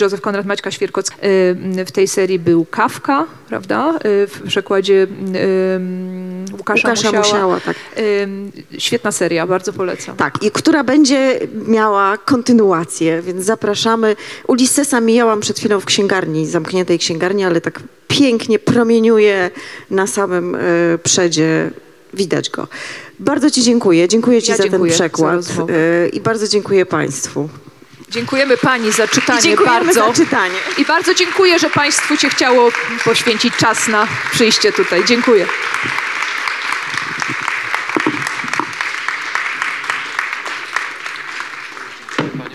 Józef Konrad Maćka Świerkockiego. Y, w tej serii był Kawka, prawda, w przekładzie Łukasza, Łukasza Musiała. Musiała, tak. Świetna seria, bardzo polecam. Tak, i która będzie miała kontynuację, więc zapraszamy. Ulyssesa mijałam przed chwilą w księgarni, zamkniętej księgarni, ale tak pięknie promieniuje na samym e, przedzie. Widać go. Bardzo Ci dziękuję. Dziękuję Ci Ja za ten dziękuję za przekład rozmowę. e, i bardzo dziękuję Państwu. Dziękujemy Pani za czytanie bardzo. za czytanie. I bardzo dziękuję, że Państwu się chciało poświęcić czas na przyjście tutaj. Dziękuję.